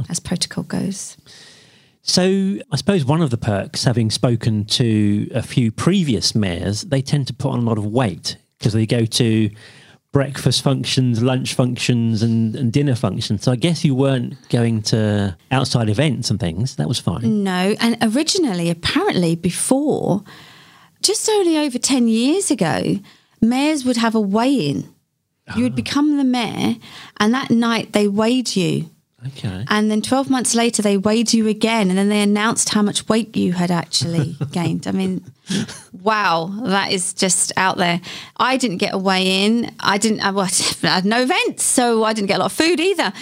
as protocol goes. So I suppose one of the perks, having spoken to a few previous mayors, they tend to put on a lot of weight because they go to breakfast functions, lunch functions, and, and dinner functions. So I guess you weren't going to outside events and things. That was fine. No, and originally, apparently, before, just only over 10 years ago, mayors would have a weigh in. You would ah. become the mayor, and that night they weighed you. Okay. And then 12 months later, they weighed you again, and then they announced how much weight you had actually gained. I mean, wow, that is just out there. I didn't get a weigh in. I didn't, I, well, I had no events, so I didn't get a lot of food either.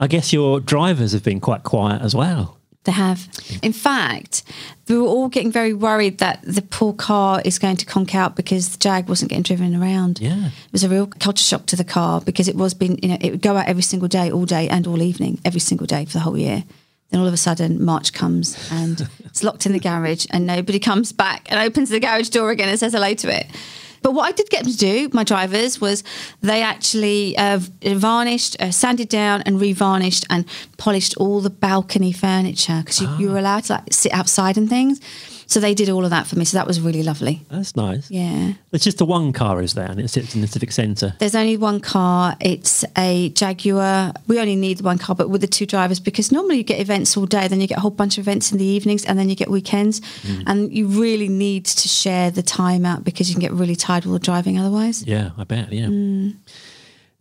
I guess your drivers have been quite quiet as well. They have. Mm. In fact, we were all getting very worried that the poor car is going to conk out because the Jag wasn't getting driven around. Yeah. It was a real culture shock to the car because it was been, you know, it would go out every single day, all day and all evening, every single day for the whole year. Then all of a sudden, March comes and it's locked in the garage, and nobody comes back and opens the garage door again and says hello to it. But what I did get them to do, my drivers, was they actually uh, varnished, uh, sanded down, and revarnished and polished all the balcony furniture because you, you were allowed to like sit outside and things. So they did all of that for me. So that was really lovely. That's nice. Yeah. It's just the one car, is there? And it sits in the civic centre. There's only one car. It's a Jaguar. We only need the one car, but with the two drivers because normally you get events all day, then you get a whole bunch of events in the evenings, and then you get weekends, mm. and you really need to share the time out because you can get really tired while driving otherwise. Yeah, I bet. Yeah. Mm.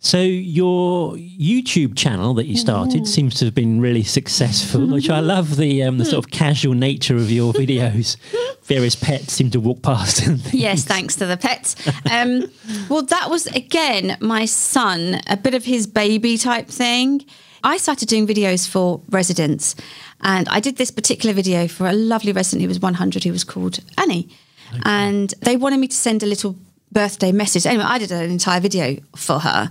So your YouTube channel that you started seems to have been really successful, which I love the um, the sort of casual nature of your videos. Various pets seem to walk past. And. Yes, thanks to the pets. Um, well, that was again my son, a bit of his baby type thing. I started doing videos for residents, and I did this particular video for a lovely resident who was 100, who was called Annie, and they wanted me to send a little birthday message. Anyway, I did an entire video for her,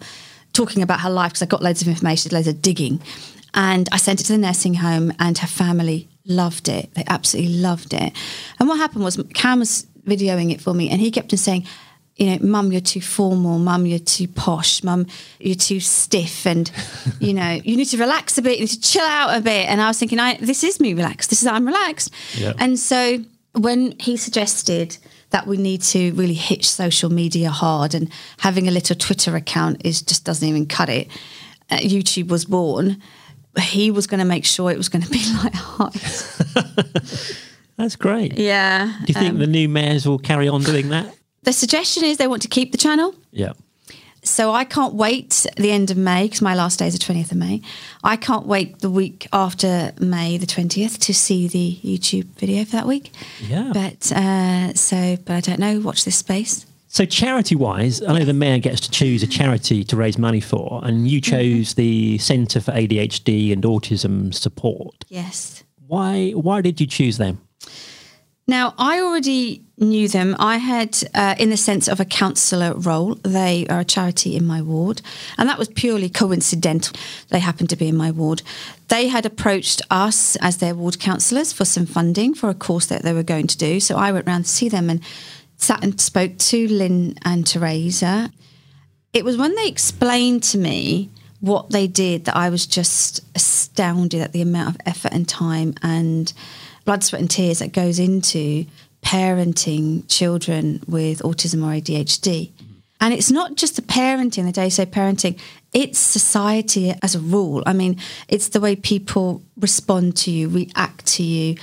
talking about her life because I got loads of information, loads of digging, and I sent it to the nursing home, and her family loved it. They absolutely loved it. And what happened was Cam was videoing it for me, and he kept on saying, you know, mum, you're too formal. Mum, you're too posh. Mum, you're too stiff. And, you know, you need to relax a bit. You need to chill out a bit. And I was thinking, I, this is me relaxed. This is, I'm relaxed. Yeah. And so when he suggested that we need to really hit social media hard and having a little Twitter account is just doesn't even cut it, uh, YouTube was born. He was going to make sure it was going to be like heart. That's great. Yeah. Do you think um, the new mayors will carry on doing that? the suggestion is they want to keep the channel. Yeah. So I can't wait the end of May because my last day is the 20th of May. I can't wait the week after May the 20th to see the YouTube video for that week. Yeah. But uh, so, but I don't know. Watch this space. So charity wise, I know the mayor gets to choose a charity to raise money for, and you Mm-hmm. chose the Centre for ADHD and Autism Support. Yes. Why why did you choose them? Now, I already knew them. I had, uh, in the sense of a councillor role, they are a charity in my ward, and that was purely coincidental. They happened to be in my ward. They had approached us as their ward councillors for some funding for a course that they were going to do. So I went round to see them and sat and spoke to Lynn and Teresa. It was when they explained to me what they did that I was just astounded at the amount of effort and time and blood, sweat, and tears that goes into parenting children with autism or ADHD. Mm-hmm. And it's not just the parenting, the day to day parenting, it's society as a rule. I mean, it's the way people respond to you, react to you,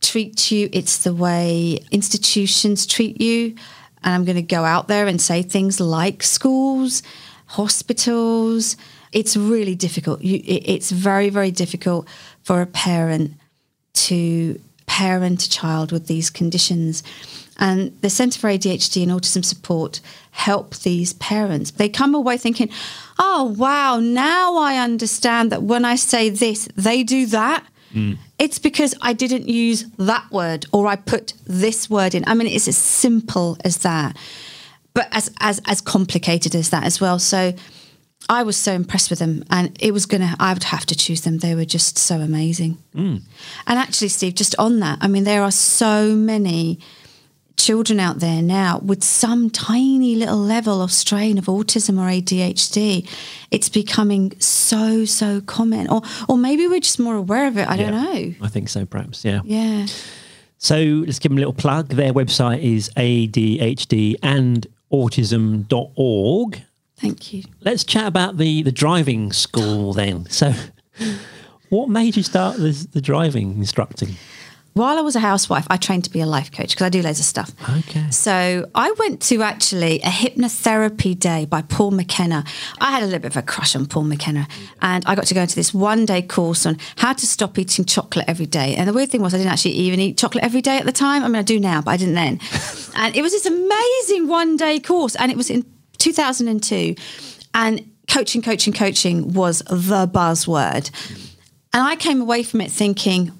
treat you, it's the way institutions treat you. And I'm going to go out there and say things like schools, hospitals. It's really difficult. You, it, it's very, very difficult for a parent to parent a child with these conditions. And the Centre for ADHD and Autism Support help these parents. They come away thinking, oh, wow, now I understand that when I say this, they do that. Mm. It's because I didn't use that word or I put this word in. I mean, it's as simple as that, but as, as, as complicated as that as well. So I was so impressed with them, and it was gonna. I would have to choose them. They were just so amazing. Mm. And actually, Steve, just on that, I mean, there are so many children out there now with some tiny little level of strain of autism or ADHD. It's becoming so so common, or or maybe we're just more aware of it. I don't know. I think so, perhaps. Yeah. Yeah. So let's give them a little plug. Their website is ADHD and autism.org. Thank you. Let's chat about the, the driving school then. So, what made you start this, the driving instructing? While I was a housewife, I trained to be a life coach because I do loads of stuff. Okay. So I went to actually a hypnotherapy day by Paul McKenna. I had a little bit of a crush on Paul McKenna, and I got to go into this one day course on how to stop eating chocolate every day. And the weird thing was, I didn't actually even eat chocolate every day at the time. I mean, I do now, but I didn't then. and it was this amazing one day course, and it was in 2002. And coaching, coaching, coaching was the buzzword. And I came away from it thinking,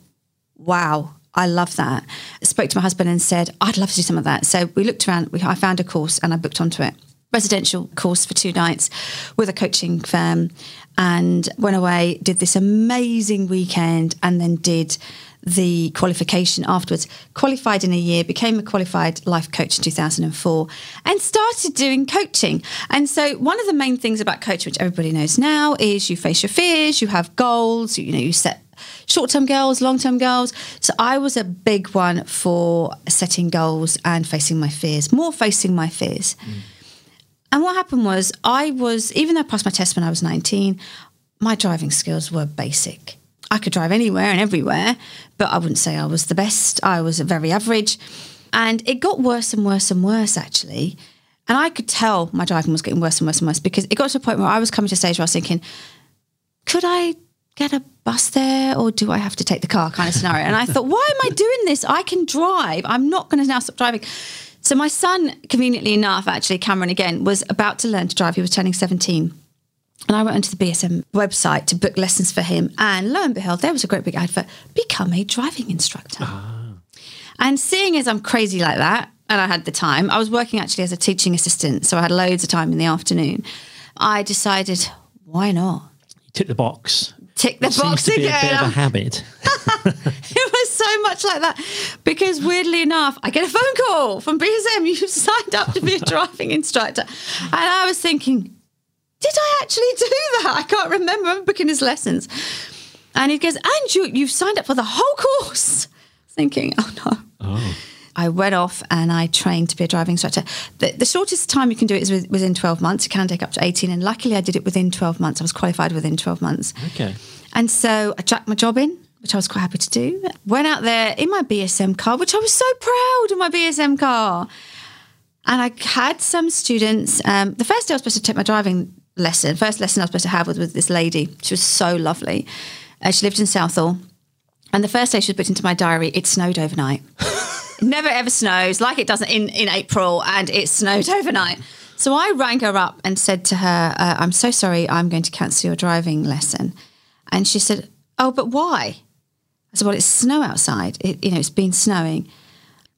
wow, I love that. I spoke to my husband and said, I'd love to do some of that. So we looked around, we, I found a course and I booked onto it. Residential course for two nights with a coaching firm and went away, did this amazing weekend, and then did the qualification afterwards. Qualified in a year, became a qualified life coach in 2004, and started doing coaching. And so, one of the main things about coaching, which everybody knows now, is you face your fears, you have goals, you know, you set short term goals, long term goals. So I was a big one for setting goals and facing my fears, more facing my fears. Mm. And what happened was, I was, even though I passed my test when I was 19, my driving skills were basic. I could drive anywhere and everywhere, but I wouldn't say I was the best. I was very average. And it got worse and worse and worse, actually. And I could tell my driving was getting worse and worse and worse because it got to a point where I was coming to a stage where I was thinking, could I get a bus there or do I have to take the car kind of scenario? And I thought, why am I doing this? I can drive. I'm not going to now stop driving. So my son, conveniently enough, actually, Cameron again, was about to learn to drive. He was turning 17. And I went onto the BSM website to book lessons for him. And lo and behold, there was a great big advert become a driving instructor. Ah. And seeing as I'm crazy like that, and I had the time, I was working actually as a teaching assistant. So I had loads of time in the afternoon. I decided, why not? You tick the box tick the it box seems to again. Be a bit of a habit. it was so much like that because weirdly enough, I get a phone call from BSM. You've signed up to be a driving instructor, and I was thinking, did I actually do that? I can't remember. I'm booking his lessons, and he goes, and you you've signed up for the whole course. Thinking, oh no. Oh. I went off and I trained to be a driving instructor. The, the shortest time you can do it is within 12 months. It can take up to 18. And luckily, I did it within 12 months. I was qualified within 12 months. Okay. And so I jacked my job in, which I was quite happy to do. Went out there in my BSM car, which I was so proud of my BSM car. And I had some students. Um, the first day I was supposed to take my driving lesson, first lesson I was supposed to have was with this lady. She was so lovely. Uh, she lived in Southall. And the first day she was put into my diary, it snowed overnight. never ever snows like it doesn't in, in April, and it snowed overnight. So I rang her up and said to her, uh, I'm so sorry, I'm going to cancel your driving lesson. And she said, Oh, but why? I said, Well, it's snow outside. It, you know, it's been snowing,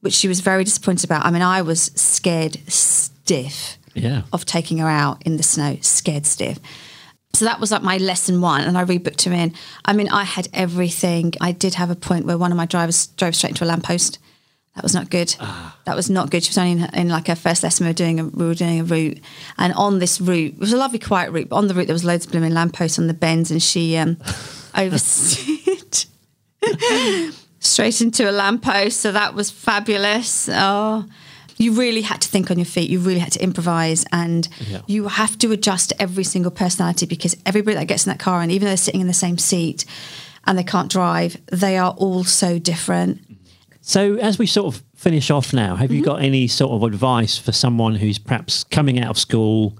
which she was very disappointed about. I mean, I was scared stiff yeah. of taking her out in the snow, scared stiff. So that was like my lesson one, and I rebooked her in. I mean, I had everything. I did have a point where one of my drivers drove straight into a lamppost that was not good. Ah. That was not good. She was only in, in, like her first lesson. We were doing a we were doing a route, and on this route, it was a lovely quiet route. But on the route, there was loads of blooming lampposts on the bends, and she um, oversteered straight into a lamppost. So that was fabulous. Oh, you really had to think on your feet. You really had to improvise, and yeah. you have to adjust to every single personality because everybody that gets in that car, and even though they're sitting in the same seat and they can't drive, they are all so different so, as we sort of finish off now, have mm-hmm. you got any sort of advice for someone who's perhaps coming out of school,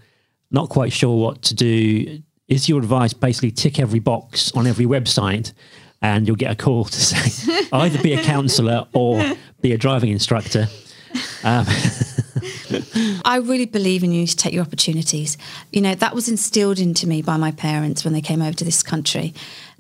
not quite sure what to do? Is your advice basically tick every box on every website and you'll get a call to say either be a councillor or be a driving instructor? Um, I really believe in you to take your opportunities. You know, that was instilled into me by my parents when they came over to this country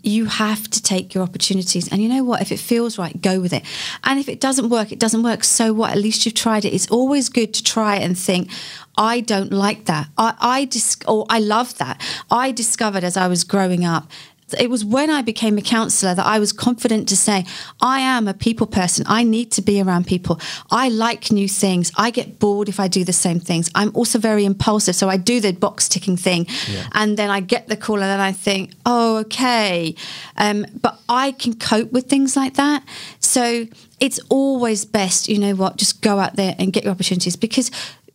you have to take your opportunities. And you know what? If it feels right, go with it. And if it doesn't work, it doesn't work. So what? At least you've tried it. It's always good to try and think, I don't like that. I, I dis- or I love that. I discovered as I was growing up it was when I became a councillor that I was confident to say, I am a people person. I need to be around people. I like new things. I get bored if I do the same things. I'm also very impulsive. So I do the box ticking thing. Yeah. And then I get the call and then I think, oh, okay. Um, but I can cope with things like that. So it's always best, you know what, just go out there and get your opportunities because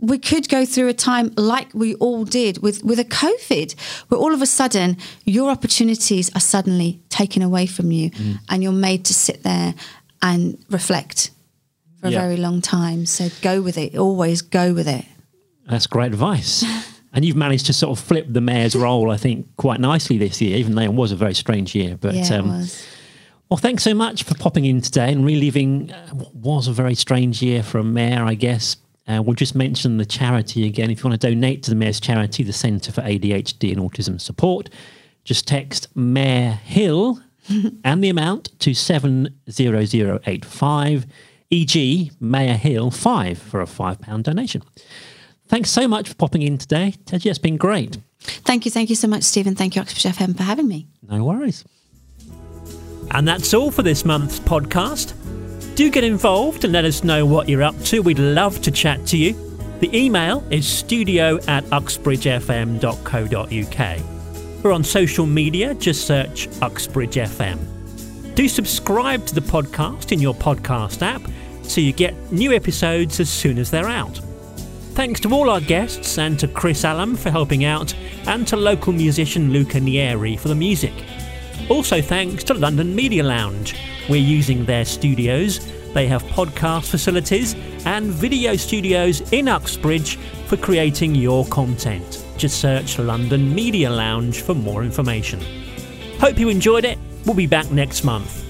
we could go through a time like we all did with, with a COVID, where all of a sudden your opportunities are suddenly taken away from you mm. and you're made to sit there and reflect for yeah. a very long time. So go with it, always go with it. That's great advice. and you've managed to sort of flip the mayor's role, I think, quite nicely this year, even though it was a very strange year. But yeah, um, well, thanks so much for popping in today and reliving uh, what was a very strange year for a mayor, I guess Uh, we'll just mention the charity again. If you want to donate to the Mayor's charity, the Centre for ADHD and Autism Support, just text Mayor Hill and the amount to 70085, e.g., Mayor Hill 5 for a £5 donation. Thanks so much for popping in today. Teji, it's been great. Thank you, thank you so much, Stephen. Thank you, Uxbridge FM, for having me. No worries. And that's all for this month's podcast. Do get involved and let us know what you're up to. We'd love to chat to you. The email is studio at uxbridgefm.co.uk. We're on social media, just search Uxbridge FM. Do subscribe to the podcast in your podcast app so you get new episodes as soon as they're out. Thanks to all our guests and to Chris Allam for helping out, and to local musician Luca Nieri for the music. Also, thanks to London Media Lounge. We're using their studios. They have podcast facilities and video studios in Uxbridge for creating your content. Just search London Media Lounge for more information. Hope you enjoyed it. We'll be back next month.